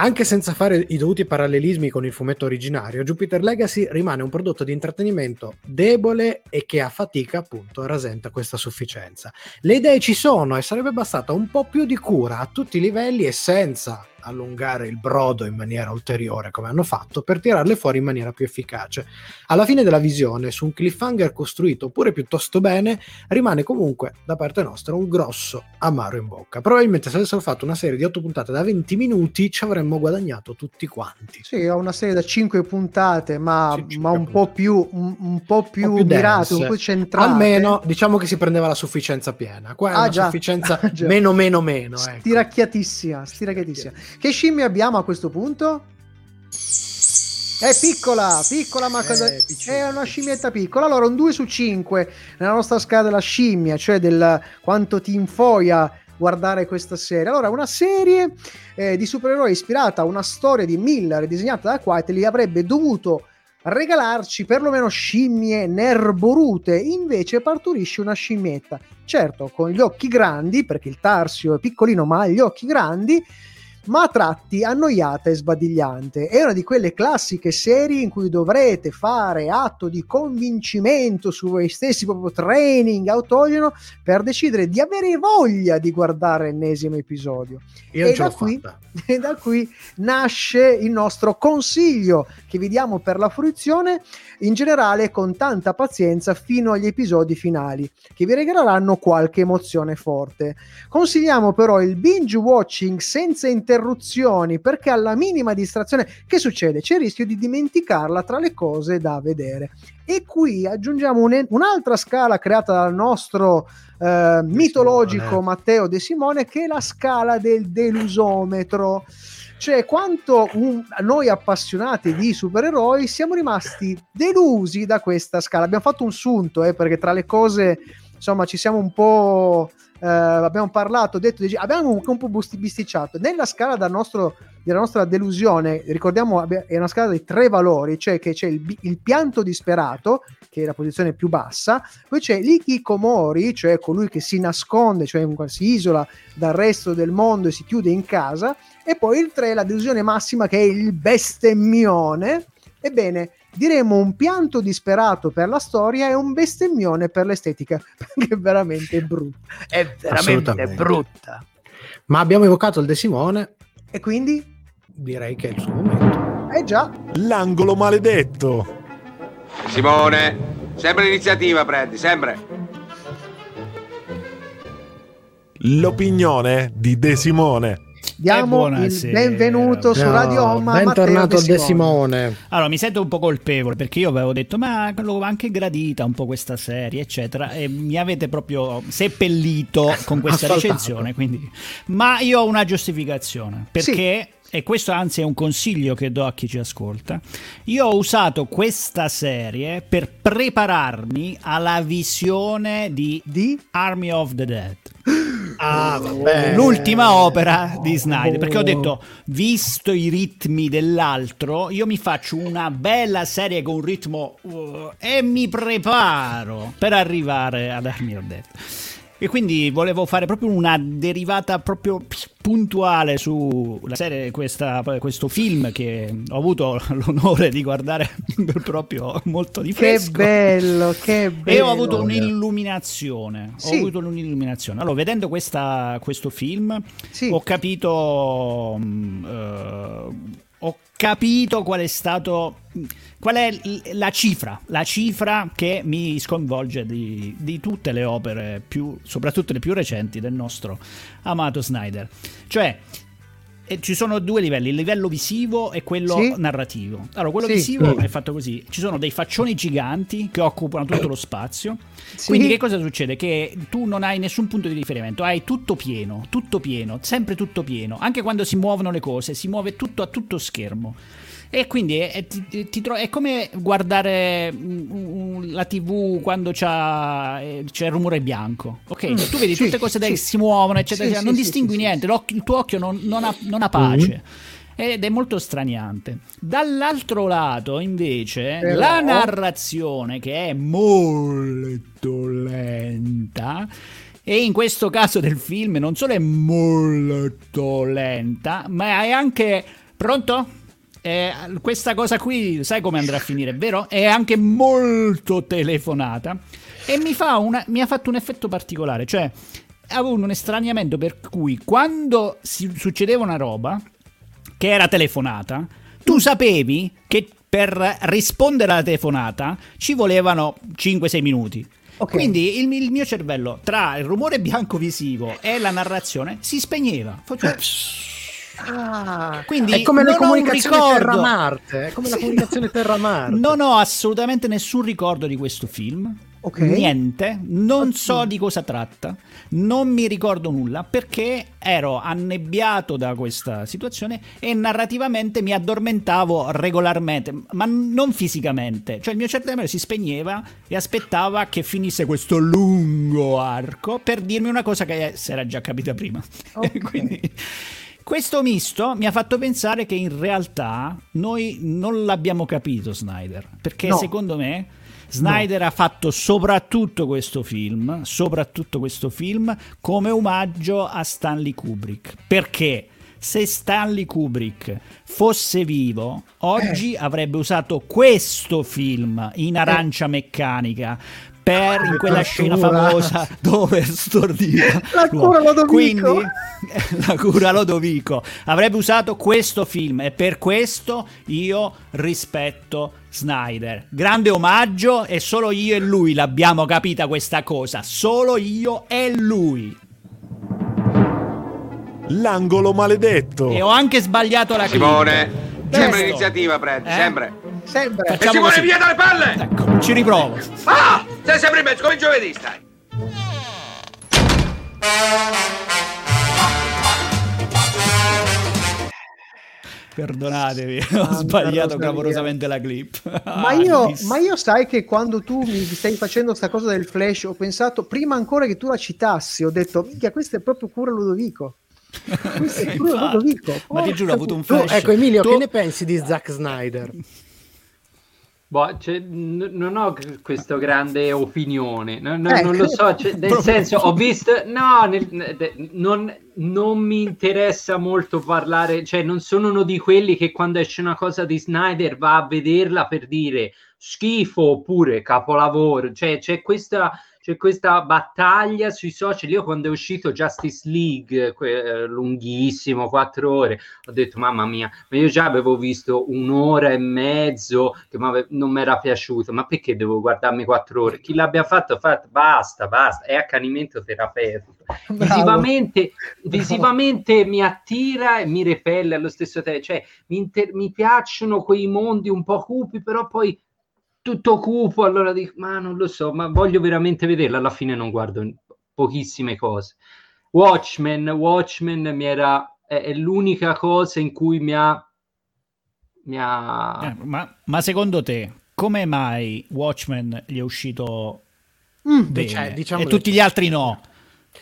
Anche senza fare i dovuti parallelismi con il fumetto originario, Jupiter Legacy rimane un prodotto di intrattenimento debole e che a fatica appunto rasenta questa sufficienza. Le idee ci sono e sarebbe bastata un po' più di cura a tutti i livelli e senza allungare il brodo in maniera ulteriore come hanno fatto per tirarle fuori in maniera più efficace. Alla fine della visione, su un cliffhanger costruito pure piuttosto bene, rimane comunque da parte nostra un grosso amaro in bocca. Probabilmente se avessero fatto una serie di 8 puntate da 20 minuti ci avremmo guadagnato tutti quanti. Sì, ho una serie da 5 puntate, ma, Sì, cinque ma un, po più, un, un po' più, mirate, dense. un po' centrate. Almeno diciamo che si prendeva la sufficienza piena. Qua è Ah, una già. sufficienza Ah, meno meno meno. Ecco. Stiracchiatissima, stiracchiatissima. Che scimmie abbiamo a questo punto? È piccola, piccola, ma Eh, cosa... piccina, è una scimmietta piccola. Allora, un 2 su 5 nella nostra scala della scimmia, cioè del quanto ti infoia guardare questa serie. Allora, una serie eh, di supereroi ispirata a una storia di Miller disegnata da Quitely avrebbe dovuto regalarci perlomeno scimmie nerborute, invece partorisce una scimmietta certo con gli occhi grandi, perché il Tarsio è piccolino ma ha gli occhi grandi, ma a tratti annoiata e sbadigliante. È una di quelle classiche serie in cui dovrete fare atto di convincimento su voi stessi, proprio training autogeno, per decidere di avere voglia di guardare l'ennesimo episodio. Io E da, qui, e da qui nasce il nostro consiglio che vi diamo per la fruizione in generale con tanta pazienza fino agli episodi finali che vi regaleranno qualche emozione forte. Consigliamo però il binge watching senza interruzioni perché alla minima distrazione che succede? C'è il rischio di dimenticarla tra le cose da vedere. E qui aggiungiamo un- un'altra scala creata dal nostro eh, mitologico Simone. Matteo De Simone che è la scala del delusometro. Cioè, quanto un- noi appassionati di supereroi siamo rimasti delusi da questa scala. Abbiamo fatto un sunto, eh, perché tra le cose, insomma, ci siamo un po'. Eh, abbiamo parlato, detto, di- abbiamo un, po' bisticciato. Nella scala del nostro- della nostra delusione, ricordiamo, è una scala di tre valori, cioè che c'è il, il pianto disperato, che è la posizione più bassa, poi c'è l'ikikomori, cioè colui che si nasconde, cioè si isola dal resto del mondo e si chiude in casa, e poi il 3, la delusione massima che è il bestemmione. Ebbene, diremo un pianto disperato per la storia e un bestemmione per l'estetica, perché è veramente brutta. È veramente brutta. Ma abbiamo evocato il De Simone, E quindi, direi che è il suo momento. eh già, L'angolo maledetto. Simone, sempre l'iniziativa prendi, sempre. L'opinione di De Simone. Diamo il buonasera. benvenuto su Radio Home a Matteo bentornato De De Simone. Simone. Allora, mi sento un po' colpevole perché io avevo detto, ma l'ho anche gradita un po' questa serie, eccetera, e mi avete proprio seppellito con questa recensione. Quindi... Ma io ho una giustificazione perché. E questo anzi è un consiglio che do a chi ci ascolta. Io ho usato questa serie per prepararmi alla visione di, Di? Army of the Dead. Ah, vabbè. L'ultima opera di Snyder, perché ho detto, visto i ritmi dell'altro, io mi faccio una bella serie con un ritmo uh, e mi preparo per arrivare ad Army of Death. E quindi volevo fare proprio una derivata proprio puntuale sulla serie, questa- questo film che ho avuto l'onore di guardare proprio molto di Che fresco. bello, che bello. E ho avuto un'illuminazione. Sì. Ho avuto un'illuminazione. Allora, vedendo questa- questo film, Sì. ho capito. eh, ho capito qual è stato. Qual è la cifra? La cifra che mi sconvolge di, di tutte le opere, più, soprattutto le più recenti del nostro amato Snyder. Cioè, eh, ci sono due livelli, il livello visivo e quello Sì. narrativo. Allora, quello Sì. visivo Mm. è fatto così: ci sono dei faccioni giganti che occupano tutto lo spazio. Sì. Quindi, che cosa succede? Che tu non hai nessun punto di riferimento, hai tutto pieno, tutto pieno, sempre tutto pieno. Anche quando si muovono le cose, si muove tutto a tutto schermo. E quindi è, ti- ti tro- è come guardare mm, mm, la TV quando eh, c'è il rumore bianco. Ok, tu vedi Mm. Sì, tutte cose sì. che si muovono, eccetera, Sì, eccetera, non distingui niente, il tuo occhio non, non ha, non ha pace. Ed è molto straniante. Dall'altro lato, invece, Però- la narrazione che è molto lenta. E in questo caso del film non solo è molto lenta, ma è anche. Pronto? Eh, questa cosa qui, sai come andrà a finire, vero? È anche molto telefonata. E mi, fa una, mi ha fatto un effetto particolare. Cioè, avevo un estraniamento per cui quando si succedeva una roba che era telefonata, tu sapevi che per rispondere alla telefonata ci volevano 5-6 minuti. Ok. Quindi il, il mio cervello tra il rumore bianco visivo e la narrazione si spegneva. Faceva- Ah, Quindi È come comunicazioni ricordo. Terra-Marte. È come la comunicazione Terra-Marte. Non ho assolutamente nessun ricordo di questo film. Ok. Niente, non so di cosa tratta, non mi ricordo nulla perché ero annebbiato da questa situazione e narrativamente mi addormentavo regolarmente, ma non fisicamente. Cioè il mio cervello si spegneva e aspettava che finisse questo lungo arco per dirmi una cosa che si era già capita prima. Ok. Quindi questo misto mi ha fatto pensare che in realtà noi non l'abbiamo capito Snyder, perché No. secondo me Snyder ha fatto soprattutto questo film, soprattutto questo film come omaggio a Stanley Kubrick. Perché? Se Stanley Kubrick fosse vivo, oggi Eh. avrebbe usato questo film in arancia meccanica per in quella scena famosa dove stordiva La cura Lodovico. Quindi la cura Lodovico avrebbe usato questo film e per questo io rispetto Snyder. Grande omaggio e solo io e lui l'abbiamo capita questa cosa, solo io e lui. L'angolo maledetto. E ho anche sbagliato la clip. Sempre iniziativa, prendi, Eh? sempre. Sempre. E Facciamo Simone così. via dalle palle! Ecco, ci riprovo. Ah! Sei sempre in mezzo, come il giovedì stai. Perdonatevi, ho Santa sbagliato Rosalia. clamorosamente la clip. Ma io, Bis- ma io sai che quando tu mi stai facendo sta cosa del flash, ho pensato prima ancora che tu la citassi, ho detto, minchia, questo è proprio cura Ludovico. Infatti. Ludovico. Ma ti giuro, ho avuto un Tu, flash. ecco Emilio, Tu- che ne pensi di Zack Snyder? Boh, cioè, n- non ho questa grande opinione, no- no- Eh, non lo so, cioè, nel senso, ho visto, no, nel- de- non, non mi interessa molto parlare, cioè non sono uno di quelli che quando esce una cosa di Snyder va a vederla per dire schifo oppure capolavoro, cioè c'è questa, c'è questa battaglia sui social, io quando è uscito Justice League, que- eh, lunghissimo, quattro ore, ho detto mamma mia, ma io già avevo visto un'ora e mezzo che non mi era piaciuto, ma perché devo guardarmi quattro ore? Chi l'abbia fatto fatto, basta, basta, è accanimento terapeutico. Visivamente, visivamente mi attira e mi repelle allo stesso tempo, cioè mi, inter- mi piacciono quei mondi un po' cupi, però poi tutto cupo, allora dico, ma non lo so, ma voglio veramente vederla, alla fine non guardo pochissime cose. Watchmen, Watchmen mi era, è, è l'unica cosa in cui mi ha... Mi ha... Eh, ma, ma secondo te, come mai Watchmen gli è uscito Mm, bene cioè, diciamo e tutti gli altri no?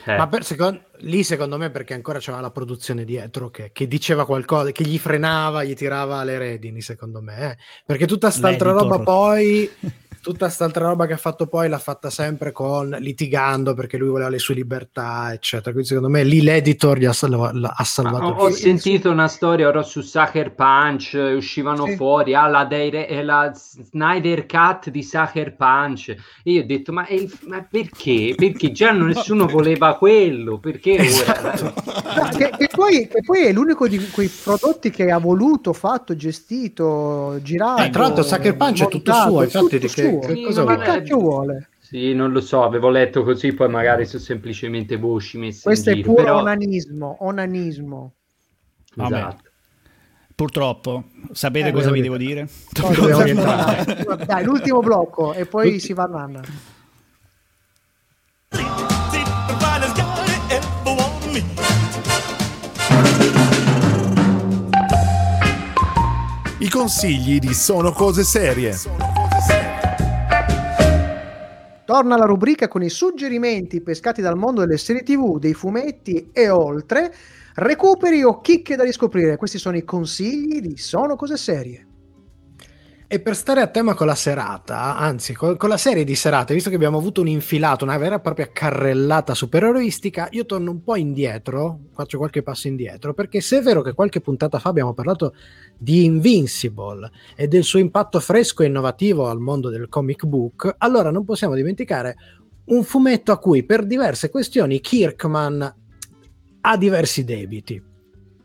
Eh. Ma per- secon- lì secondo me perché ancora c'era la produzione dietro che, che diceva qualcosa, che gli frenava, gli tirava le redini secondo me. eh. Perché tutta st'altra L'editor. roba poi, tutta st'altra roba che ha fatto poi l'ha fatta sempre con litigando perché lui voleva le sue libertà, eccetera. Quindi secondo me lì l'editor gli ha, salva- ha salvato Ho, ho sentito una storia ora su Sucker Punch, eh, uscivano Sì. fuori ah, la, dire- eh, la Snyder Cut di Sucker Punch. E io ho detto, ma, il- ma perché? Perché già nessuno voleva quello, perché ora? No, che, che poi, che poi è l'unico di quei prodotti che ha voluto, fatto, gestito, girato. Eh, tra l'altro Sucker Punch è tutto montato, suo, infatti, tutto che- Sì, cosa vuoi? cacchio vuole? Sì, non lo so, avevo letto così, poi magari sono semplicemente voci messe Questo in è giro. puro però... onanismo, onanismo. Vabbè. Esatto. Purtroppo, sapete Eh, cosa vi devo dire? Dai, l'ultimo blocco e poi si va a nanna. I consigli di Sono Cose Serie. Torna la rubrica con i suggerimenti pescati dal mondo delle serie TV, dei fumetti e oltre. Recuperi o chicche da riscoprire. Questi sono i consigli di Sono Cose Serie. E per stare a tema con la serata, anzi con, con la serie di serate, visto che abbiamo avuto un'infilata, una vera e propria carrellata supereroistica, io torno un po' indietro, faccio qualche passo indietro, perché se è vero che qualche puntata fa abbiamo parlato di Invincible e del suo impatto fresco e innovativo al mondo del comic book, allora non possiamo dimenticare un fumetto a cui per diverse questioni Kirkman ha diversi debiti.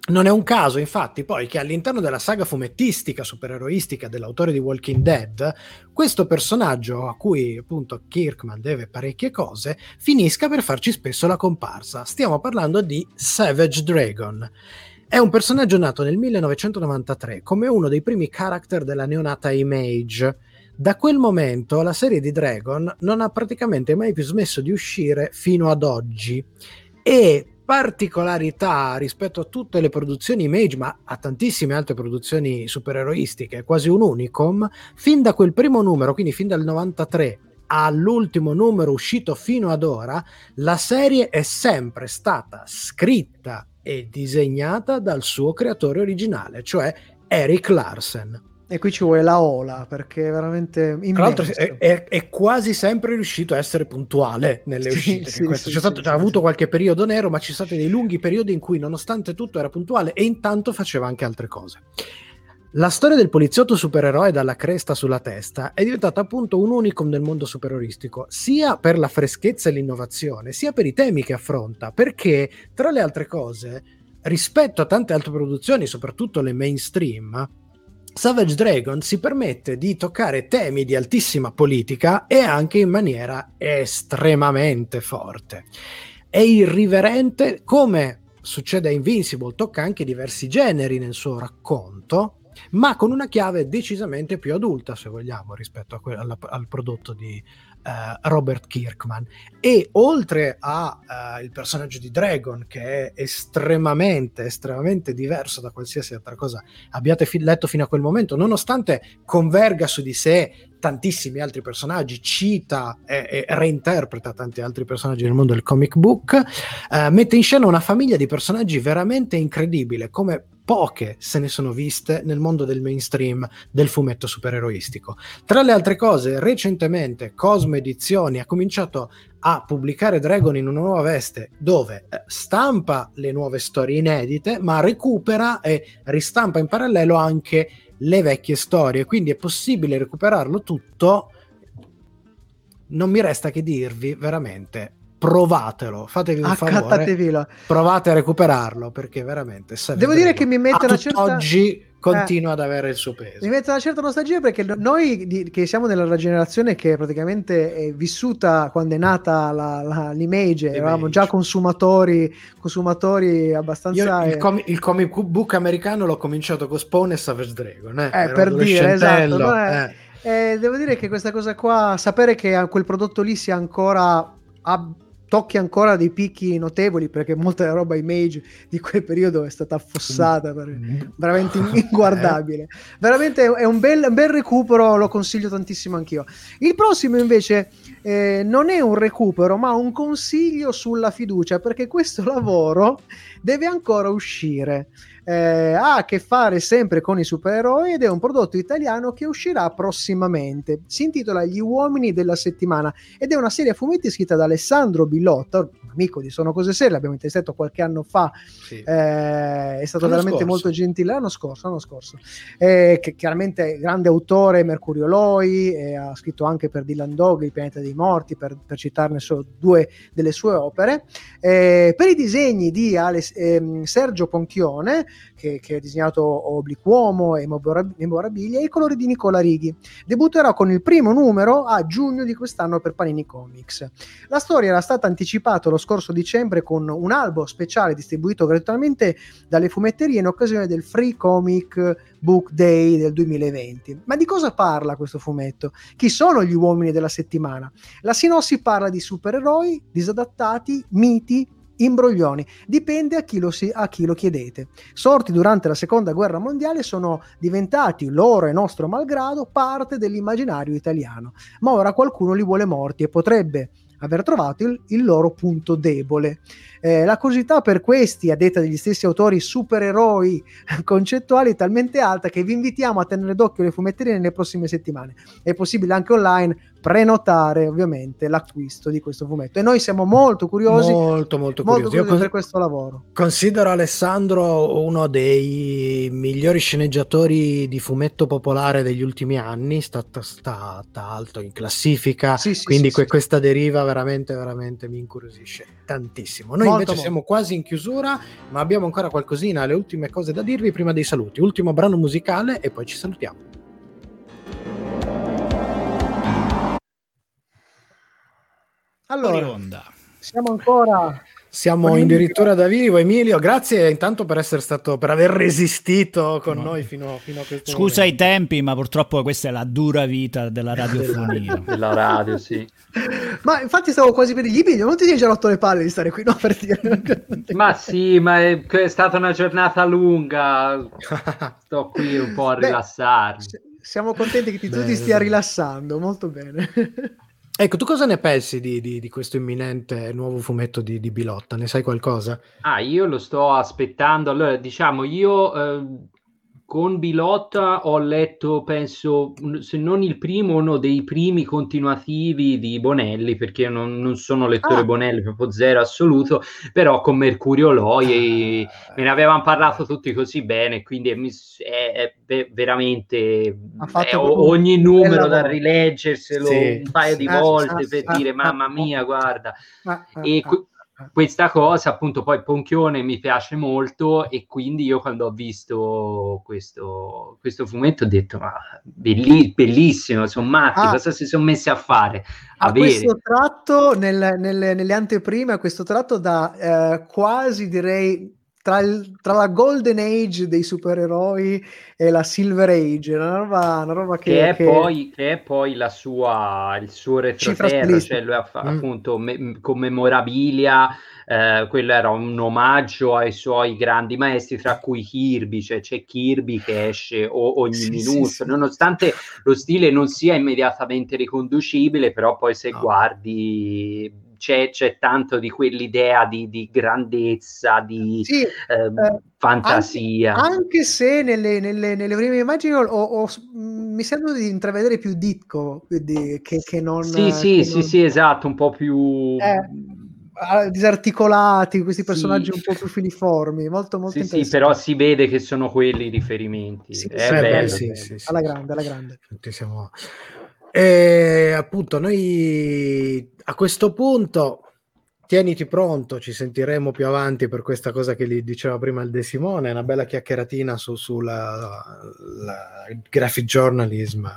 Non è un caso, infatti, poi che all'interno della saga fumettistica supereroistica dell'autore di Walking Dead, questo personaggio a cui appunto Kirkman deve parecchie cose, finisca per farci spesso la comparsa. Stiamo parlando di Savage Dragon. È un personaggio nato nel 1993 come uno dei primi character della neonata Image. Da quel momento la serie di Dragon non ha praticamente mai più smesso di uscire fino ad oggi. E particolarità rispetto a tutte le produzioni Image, ma a tantissime altre produzioni supereroistiche, quasi un unicum, fin da quel primo numero, quindi fin dal 93 all'ultimo numero uscito fino ad ora, la serie è sempre stata scritta e disegnata dal suo creatore originale, cioè Eric Larsen. E qui ci vuole la ola perché è veramente Tra l'altro immenso. è, è- è quasi sempre riuscito a essere puntuale nelle Sì, uscite. sì, sì, c'è stato, sì, avuto qualche periodo nero, ma ci sono stati dei lunghi periodi in cui, nonostante tutto, era puntuale e intanto faceva anche altre cose. La storia del poliziotto supereroe dalla cresta sulla testa è diventata appunto un unicum nel mondo supereristico, sia per la freschezza e l'innovazione, sia per i temi che affronta, perché tra le altre cose, rispetto a tante altre produzioni, soprattutto le mainstream, Savage Dragon si permette di toccare temi di altissima politica e anche in maniera estremamente forte. È irriverente come succede a Invincible, tocca anche diversi generi nel suo racconto, ma con una chiave decisamente più adulta, se vogliamo, rispetto que- alla- al prodotto di eh, Robert Kirkman. E oltre al personaggio di Dragon, che è estremamente, estremamente diverso da qualsiasi altra cosa abbiate fi- letto fino a quel momento, nonostante converga su di sé tantissimi altri personaggi, cita e, e reinterpreta tanti altri personaggi nel mondo del comic book, eh, mette in scena una famiglia di personaggi veramente incredibile, come poche se ne sono viste nel mondo del mainstream del fumetto supereroistico. Tra le altre cose, recentemente Cosmo Edizioni ha cominciato a pubblicare Dragon in una nuova veste dove eh, stampa le nuove storie inedite, ma recupera e ristampa in parallelo anche le vecchie storie, quindi è possibile recuperarlo tutto. Non mi resta che dirvi veramente provatelo, fatevi un favore, provate a recuperarlo perché veramente Devo dire che mi mette una certa- tutt'oggi continua ad avere il suo peso. Mi mette una certa nostalgia perché no- noi di- che siamo nella generazione che praticamente è vissuta quando è nata la, la- l'image, eravamo già consumatori, consumatori Io abbastanza... il, eh, com- il comic book americano l'ho cominciato con Spawn e Savage Dragon. Eh, Eh, per dire, esatto, no, eh, eh. eh, devo dire che questa cosa qua, sapere che quel prodotto lì sia ancora a- tocchi ancora dei picchi notevoli perché molta della roba image di quel periodo è stata affossata per- veramente in- inguardabile. Veramente è un bel, un bel recupero lo consiglio tantissimo anch'io. Il prossimo invece eh, non è un recupero ma un consiglio sulla fiducia perché questo lavoro deve ancora uscire eh, ha a che fare sempre con i supereroi ed è un prodotto italiano che uscirà prossimamente. Si intitola Gli uomini della settimana ed è una serie a fumetti scritta da Alessandro Billotta, un amico di Sono Cose Serie, l'abbiamo intervistato qualche anno fa, Sì. eh, è stato L'anno veramente scorso. molto gentile l'anno scorso, l'anno scorso. Eh, che chiaramente è grande autore Mercurio Loi, ha scritto anche per Dylan Dog, Il pianeta dei morti, per, per citarne solo due delle sue opere. Eh, per i disegni di Alex- ehm, Sergio Ponchione, che, che ha disegnato Obliquuomo e Memora- Memorabilia, e i colori di Nicola Righi. Debutterà con il primo numero a giugno di quest'anno per Panini Comics. La storia era stata anticipata lo scorso dicembre con un albo speciale distribuito gratuitamente dalle fumetterie in occasione del Free Comic Book Day del 2020. Ma di cosa parla questo fumetto? Chi sono gli uomini della settimana? La sinossi parla di supereroi, disadattati, miti, imbroglioni. Dipende a chi, lo si- a chi lo chiedete. Sorti durante la seconda guerra mondiale sono diventati, loro e nostro malgrado, parte dell'immaginario italiano. Ma ora qualcuno li vuole morti e potrebbe aver trovato il, il loro punto debole. Eh, la curiosità per questi, a detta degli stessi autori, supereroi concettuali è talmente alta che vi invitiamo a tenere d'occhio le fumetterie nelle prossime settimane. È possibile anche online prenotare ovviamente l'acquisto di questo fumetto e noi siamo molto curiosi, Molto, molto molto curioso. Io curiosi cos- per questo lavoro. Considero Alessandro uno dei migliori sceneggiatori di fumetto popolare degli ultimi anni, sta, sta- sta alto in classifica, Sì, sì, quindi sì, que- questa deriva veramente, veramente mi incuriosisce tantissimo. Noi invece molto. siamo quasi in chiusura, ma abbiamo ancora qualcosina, le ultime cose da dirvi prima dei saluti. Ultimo brano musicale e poi ci salutiamo. Allora, siamo ancora Siamo Emilio. addirittura da vivo, Emilio. Grazie intanto per essere stato, per aver resistito con noi fino, fino a questo Scusa i momento. tempi, ma purtroppo questa è la dura vita della radiofonia. Della radio, sì. Ma infatti stavo quasi per dirgli, Emilio, non ti sei già rotto le palle di stare qui, no? Per dire. Ma sì, ma è, è stata una giornata lunga. Sto qui un po' a Beh, rilassarmi. S- Siamo contenti che ti, tu ti stia rilassando, molto bene. Ecco, tu cosa ne pensi di, di- di questo imminente nuovo fumetto di, di Bilotta? Ne sai qualcosa? Ah, io lo sto aspettando. Allora, diciamo, io eh, con Bilotta ho letto, penso, se non il primo, uno dei primi continuativi di Bonelli, perché io non, non sono lettore Ah. Bonelli, proprio zero assoluto, però con Mercurio Loi me ne avevano parlato tutti così bene, quindi è, è- è ve- veramente è ogni numero da rileggerselo Sì. un paio di Ah, volte ah, per ah, dire ah, mamma ah, mia, guarda. Ah, ah, E ah, ah. Questa cosa, appunto, poi Ponchione mi piace molto e quindi io quando ho visto questo, questo fumetto ho detto, ma belli- bellissimo, sono matti, Ah. cosa si sono messi a fare? A Avere. questo tratto, nel- nelle, nelle anteprime, a questo tratto da eh, quasi direi tra, il- tra la Golden Age dei supereroi e la Silver Age, una roba, una roba che, Che è, che- poi, che è poi la sua, il suo retroterra, cioè lui ha Mm. appunto me- commemorabilia, eh, quello era un omaggio ai suoi grandi maestri, tra cui Kirby, cioè c'è Kirby che esce o- ogni Sì, minuto, sì, sì. nonostante lo stile non sia immediatamente riconducibile, però poi se No. guardi c'è, c'è tanto di quell'idea di, di grandezza, di Sì, ehm, eh, fantasia. Anche, anche se nelle, nelle- nelle prime immagini ho- ho- mh, mi sembra di intravedere più Ditko quindi, che, che non... Sì, sì, che sì, non- sì, esatto, un po' più... Eh, disarticolati, questi personaggi Sì. un po' più filiformi, molto molto Sì, sì, però si vede che sono quelli i riferimenti. Sì, è sì, bello. sì, bello. sì, sì, alla sì. grande, alla grande. Tutti siamo... E appunto, noi a questo punto tieniti pronto, ci sentiremo più avanti per questa cosa che gli diceva prima il De Simone, una bella chiacchieratina su, sulla la- graphic journalism.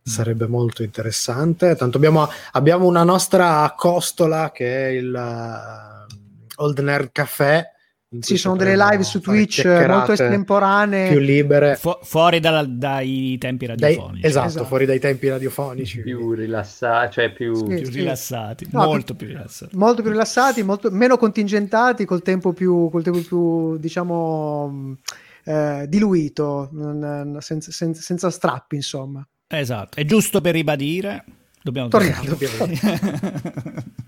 Sarebbe molto interessante. Tanto abbiamo, abbiamo una nostra costola che è il uh, Old Nerd Café. Sì, sono delle live su Twitch molto estemporanee. più libere. Fu- fuori dalla- dai tempi Dai- radiofonici. esatto, Esatto. fuori dai tempi radiofonici. Più rilassati, cioè più... Sì. Più rilassati, No, molto più rilassati. molto più rilassati, molto meno contingentati, col tempo più, col tempo più diciamo, eh, diluito, senza, senza- senza strappi, insomma. Esatto, è giusto per ribadire. Dobbiamo Torniamo. tornare.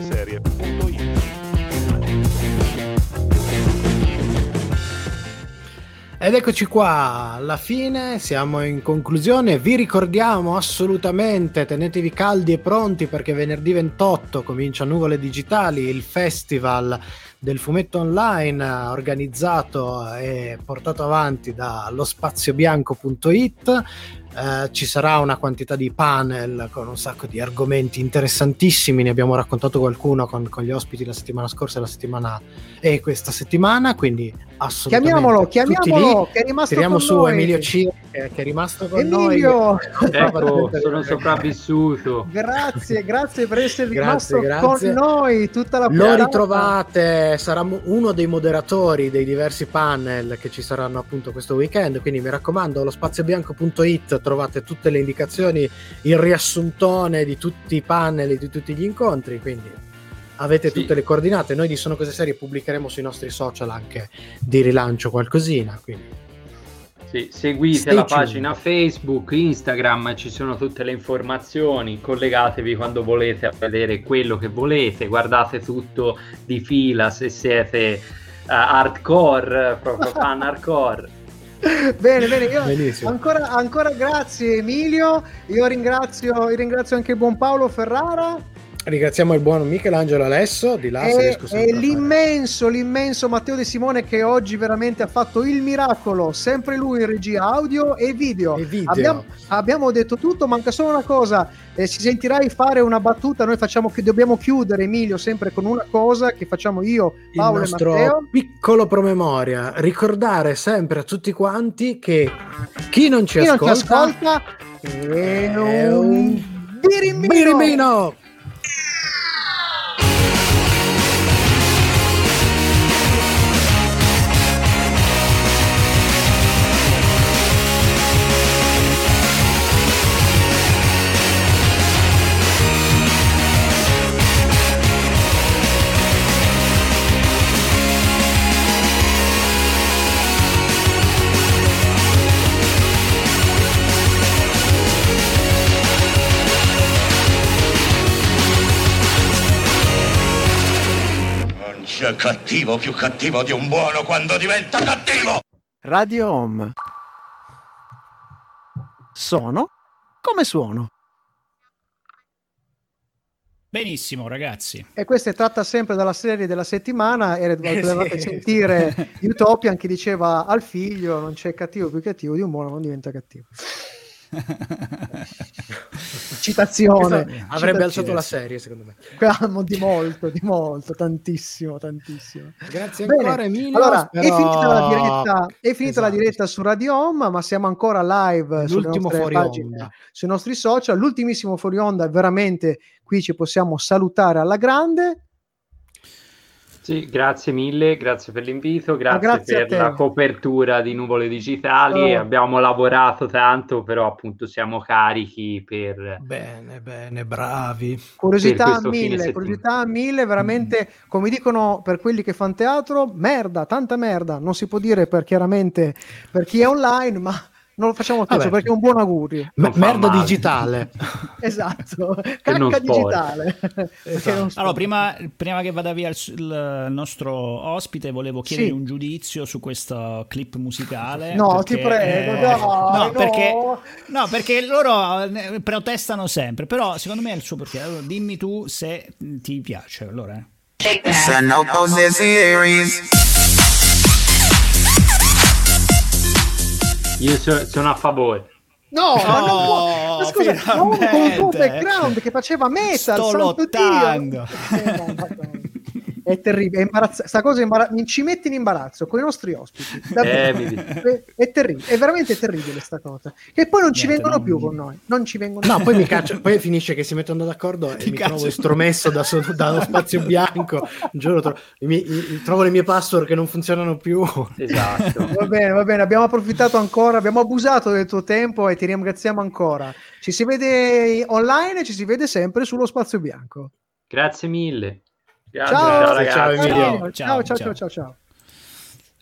Ed eccoci qua, alla fine siamo in conclusione, vi ricordiamo assolutamente, tenetevi caldi e pronti perché venerdì 28 comincia Nuvole Digitali, il festival del fumetto online organizzato e portato avanti dallo spaziobianco.it. Eh, ci sarà una quantità di panel con un sacco di argomenti interessantissimi, ne abbiamo raccontato qualcuno con, con gli ospiti la settimana scorsa e la settimana e questa settimana, quindi assolutamente Chiamiamolo, lì. chiamiamolo, che è rimasto Tiriamo con su noi. Emilio Ciri che, è rimasto con Emilio, noi. Ecco, sono sopravvissuto. grazie, grazie per essere Grazie, rimasto grazie. con noi tutta la Lo puntata. ritrovate, sarà uno dei moderatori dei diversi panel che ci saranno appunto questo weekend, quindi mi raccomando, allo spaziobianco.it trovate tutte le indicazioni, il riassuntone di tutti i panel e di tutti gli incontri, quindi avete Sì. tutte le coordinate. Noi di Sono Cose Serie pubblicheremo sui nostri social anche di rilancio qualcosina, quindi Sì, seguite Stay la tuned. pagina Facebook, Instagram, ci sono tutte le informazioni, collegatevi quando volete a vedere quello che volete, guardate tutto di fila se siete eh, hardcore, proprio fan hardcore. Bene, bene, io ancora, ancora grazie Emilio, io ringrazio, io ringrazio anche il buon Paolo Ferrara Ringraziamo il buon Michelangelo Alesso di là. e, e l'immenso, l'immenso Matteo De Simone che oggi veramente ha fatto il miracolo, sempre lui in regia audio e video. E video. Abbiamo, abbiamo detto tutto, manca solo una cosa, eh, ci sentirai fare una battuta, noi facciamo che dobbiamo chiudere Emilio sempre con una cosa che facciamo io, il Paolo e nostro Matteo. piccolo promemoria. Ricordare sempre a tutti quanti che chi non ci Chi non ascolta, ci ascolta è un birimino. birimino. Yeah. Cattivo, più cattivo di un buono quando diventa cattivo! Radio Home. Sono come suono. Benissimo, ragazzi. E questa è tratta sempre dalla serie della settimana e dovevate sì. sentire Utopian che diceva al figlio non c'è cattivo più cattivo di un buono non diventa cattivo. Citazione. Avrebbe Citazione. alzato la serie, secondo me. Quello Di molto, di molto, tantissimo, tantissimo. Grazie Bene, ancora, Emilio. Allora, Spero- è finita la diretta, è finita la Esatto. diretta su Radio Home, ma siamo ancora live sulle L'ultimo fuori pagine, sui nostri social. L'ultimissimo fuori onda, veramente qui ci possiamo salutare alla grande. Sì, grazie mille, grazie per l'invito, grazie, grazie per la copertura di Nuvole Digitali. Oh. Abbiamo lavorato tanto, però appunto siamo carichi per... Bene, bene, bravi. Curiosità a mille, curiosità a mille, veramente, come dicono per quelli che fanno teatro, merda, tanta merda. Non si può dire per chiaramente per chi è online, ma non lo facciamo spesso Vabbè. perché è un buon augurio. Fa merda male. digitale. Esatto, cacca digitale. Esatto. Allora, prima, prima che vada via il, il nostro ospite, volevo chiedere Sì. un giudizio su questa clip musicale. No, ti perché, prego, eh, dai, no, no. Perché, no, perché loro eh, protestano sempre, però secondo me è il suo perché. Allora, dimmi tu se ti piace. Allora, eh. Io so- sono a favore. No, ma non può. Ma scusa, ma uno con il tuo background che faceva metal, Sto santo lottando. Dio. Eh, no. È terribile, è imbarazza- sta cosa imbara- mi ci mette in imbarazzo con i nostri ospiti. Davvero. Eh, mi è, è terribile, è veramente terribile sta cosa. Che poi non ci Niente, vengono non- più con noi, non ci vengono No, più. poi mi caccio, poi finisce che si mettono d'accordo e Ti mi caccio. trovo estromesso da so- dallo spazio bianco. Giuro, tro- i miei- i- trovo le mie password che non funzionano più. Esatto. Va bene, va bene, abbiamo approfittato ancora, abbiamo abusato del tuo tempo e ti ringraziamo ancora. Ci si vede online e ci si vede sempre sullo spazio bianco. Grazie mille. Ciao, ciao ciao, ciao, ciao, ciao, ciao. ciao, ciao.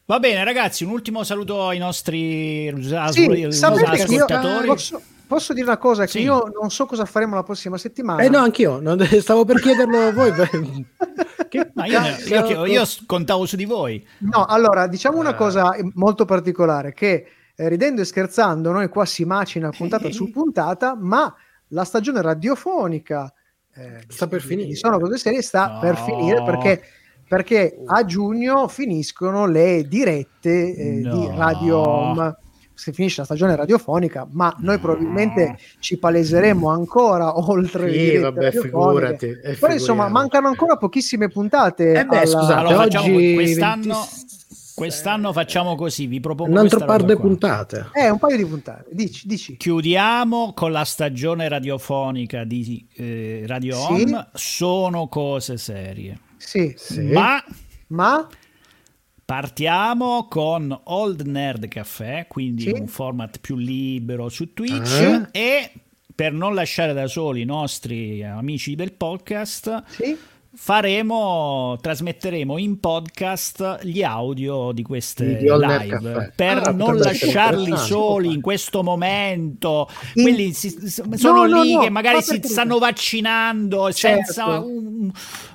Va bene, ragazzi, un ultimo saluto ai nostri Sì, ascoltatori. posso, posso dire una cosa che Sì. io non so cosa faremo la prossima settimana. Eh no, anch'io, non- stavo per chiederlo a voi. Che- No, io, io- io- io contavo su di voi. No, allora diciamo una Eh. cosa molto particolare che eh, ridendo e scherzando noi qua si macina puntata su puntata, ma la stagione radiofonica eh, Sta per di- finire. di Sono cose serie sta No. per finire perché perché a giugno finiscono le dirette eh, di No. Radio Home. Si finisce la stagione radiofonica, ma noi probabilmente ci paleseremo ancora oltre Sì, vabbè, figurati. eh, Però insomma, mancano ancora pochissime puntate. Eh beh, alla- scusate, Allora, facciamo oggi quest'anno, 20 quest'anno facciamo così, vi propongo un altro par di puntate. Eh, un paio di puntate. Dici, dici. Chiudiamo con la stagione radiofonica di eh, Radio Sì. Home. Sono cose serie. Sì. Sì. Ma Ma partiamo con Old Nerd Café, quindi Sì. un format più libero su Twitch Eh? e per non lasciare da soli i nostri amici del podcast sì, faremo trasmetteremo in podcast gli audio di queste Di live per Ah, non lasciarli soli in questo momento. In- quelli si- sono no, lì no, che magari ma si stanno vaccinando Certo. senza un,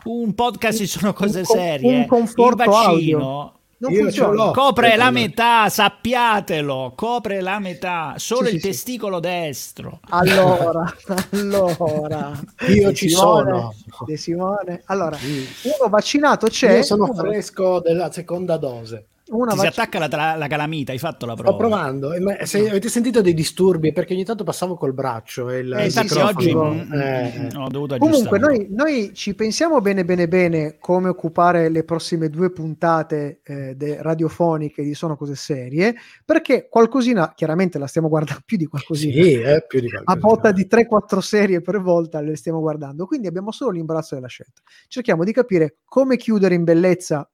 un podcast ci sono cose un serie. Un il conforto vaccino audio. Non Io funziona. copre la metà sappiatelo copre la metà solo Sì, il sì, sì. testicolo destro Allora, allora. Io De ci Simone, sono. De Simone. Allora, uno vaccinato c'è. Io sono fresco della seconda dose. Una ti si vac- attacca la, tra- la calamita hai fatto la Sto prova provando. eh, ma se avete sentito dei disturbi? Perché ogni tanto passavo col braccio. E il, Eh, il sì, oggi microfono- mm, eh, mm, ho dovuto Comunque, aggiustare. noi, noi ci pensiamo bene, bene, bene come occupare le prossime due puntate eh, de- radiofoniche di Sono Cose Serie, perché qualcosina, chiaramente la stiamo guardando più di qualcosina, Sì, eh, più di a qualcosa. botta di 3-4 serie per volta le stiamo guardando, quindi abbiamo solo l'imbarazzo della scelta. Cerchiamo di capire come chiudere in bellezza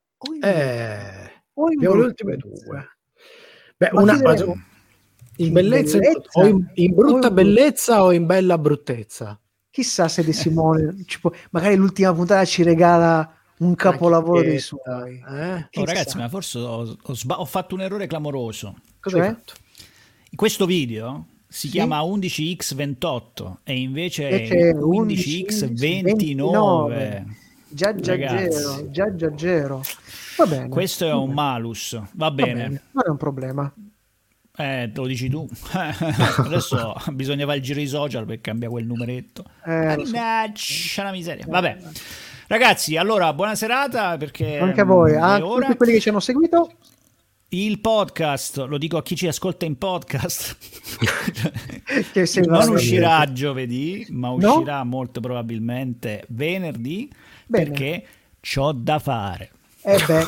Eh, abbiamo le ultime due. Beh, Ma una, in in bellezza, bellezza o in, in brutta o in- bellezza o in bella bruttezza? Chissà se De Simone, ci può- magari l'ultima puntata ci regala un capolavoro dei suoi. eh? Oh, ragazzi, ma forse ho, ho sba- ho fatto un errore clamoroso. Cosa hai Cos'è? fatto? In questo video si Sì. chiama 11x28 e invece Invece è è 15x29. Già zero, già già zero. Va bene. Questo è un bene, malus. Va va bene. bene, Non è un problema. Eh, lo dici tu. Adesso bisogna fare il giro di social per cambiare quel numeretto. Eh. Mannaggia la miseria. Vabbè. Ragazzi, allora buona serata perché Anche a voi, a ora. tutti quelli che ci hanno seguito. Il podcast, lo dico a chi ci ascolta in podcast, Che non uscirà giovedì, ma No? uscirà molto probabilmente venerdì Bene. perché c'ho da fare. Eh beh,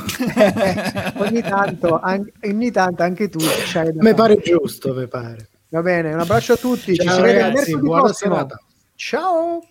ogni, tanto, an- ogni tanto anche tu c'hai da Mi pare giusto, mi pare. Va bene, un abbraccio a tutti. Ci Ciao, si vede ragazzi, mercoledì buona prossimo. serata. Ciao.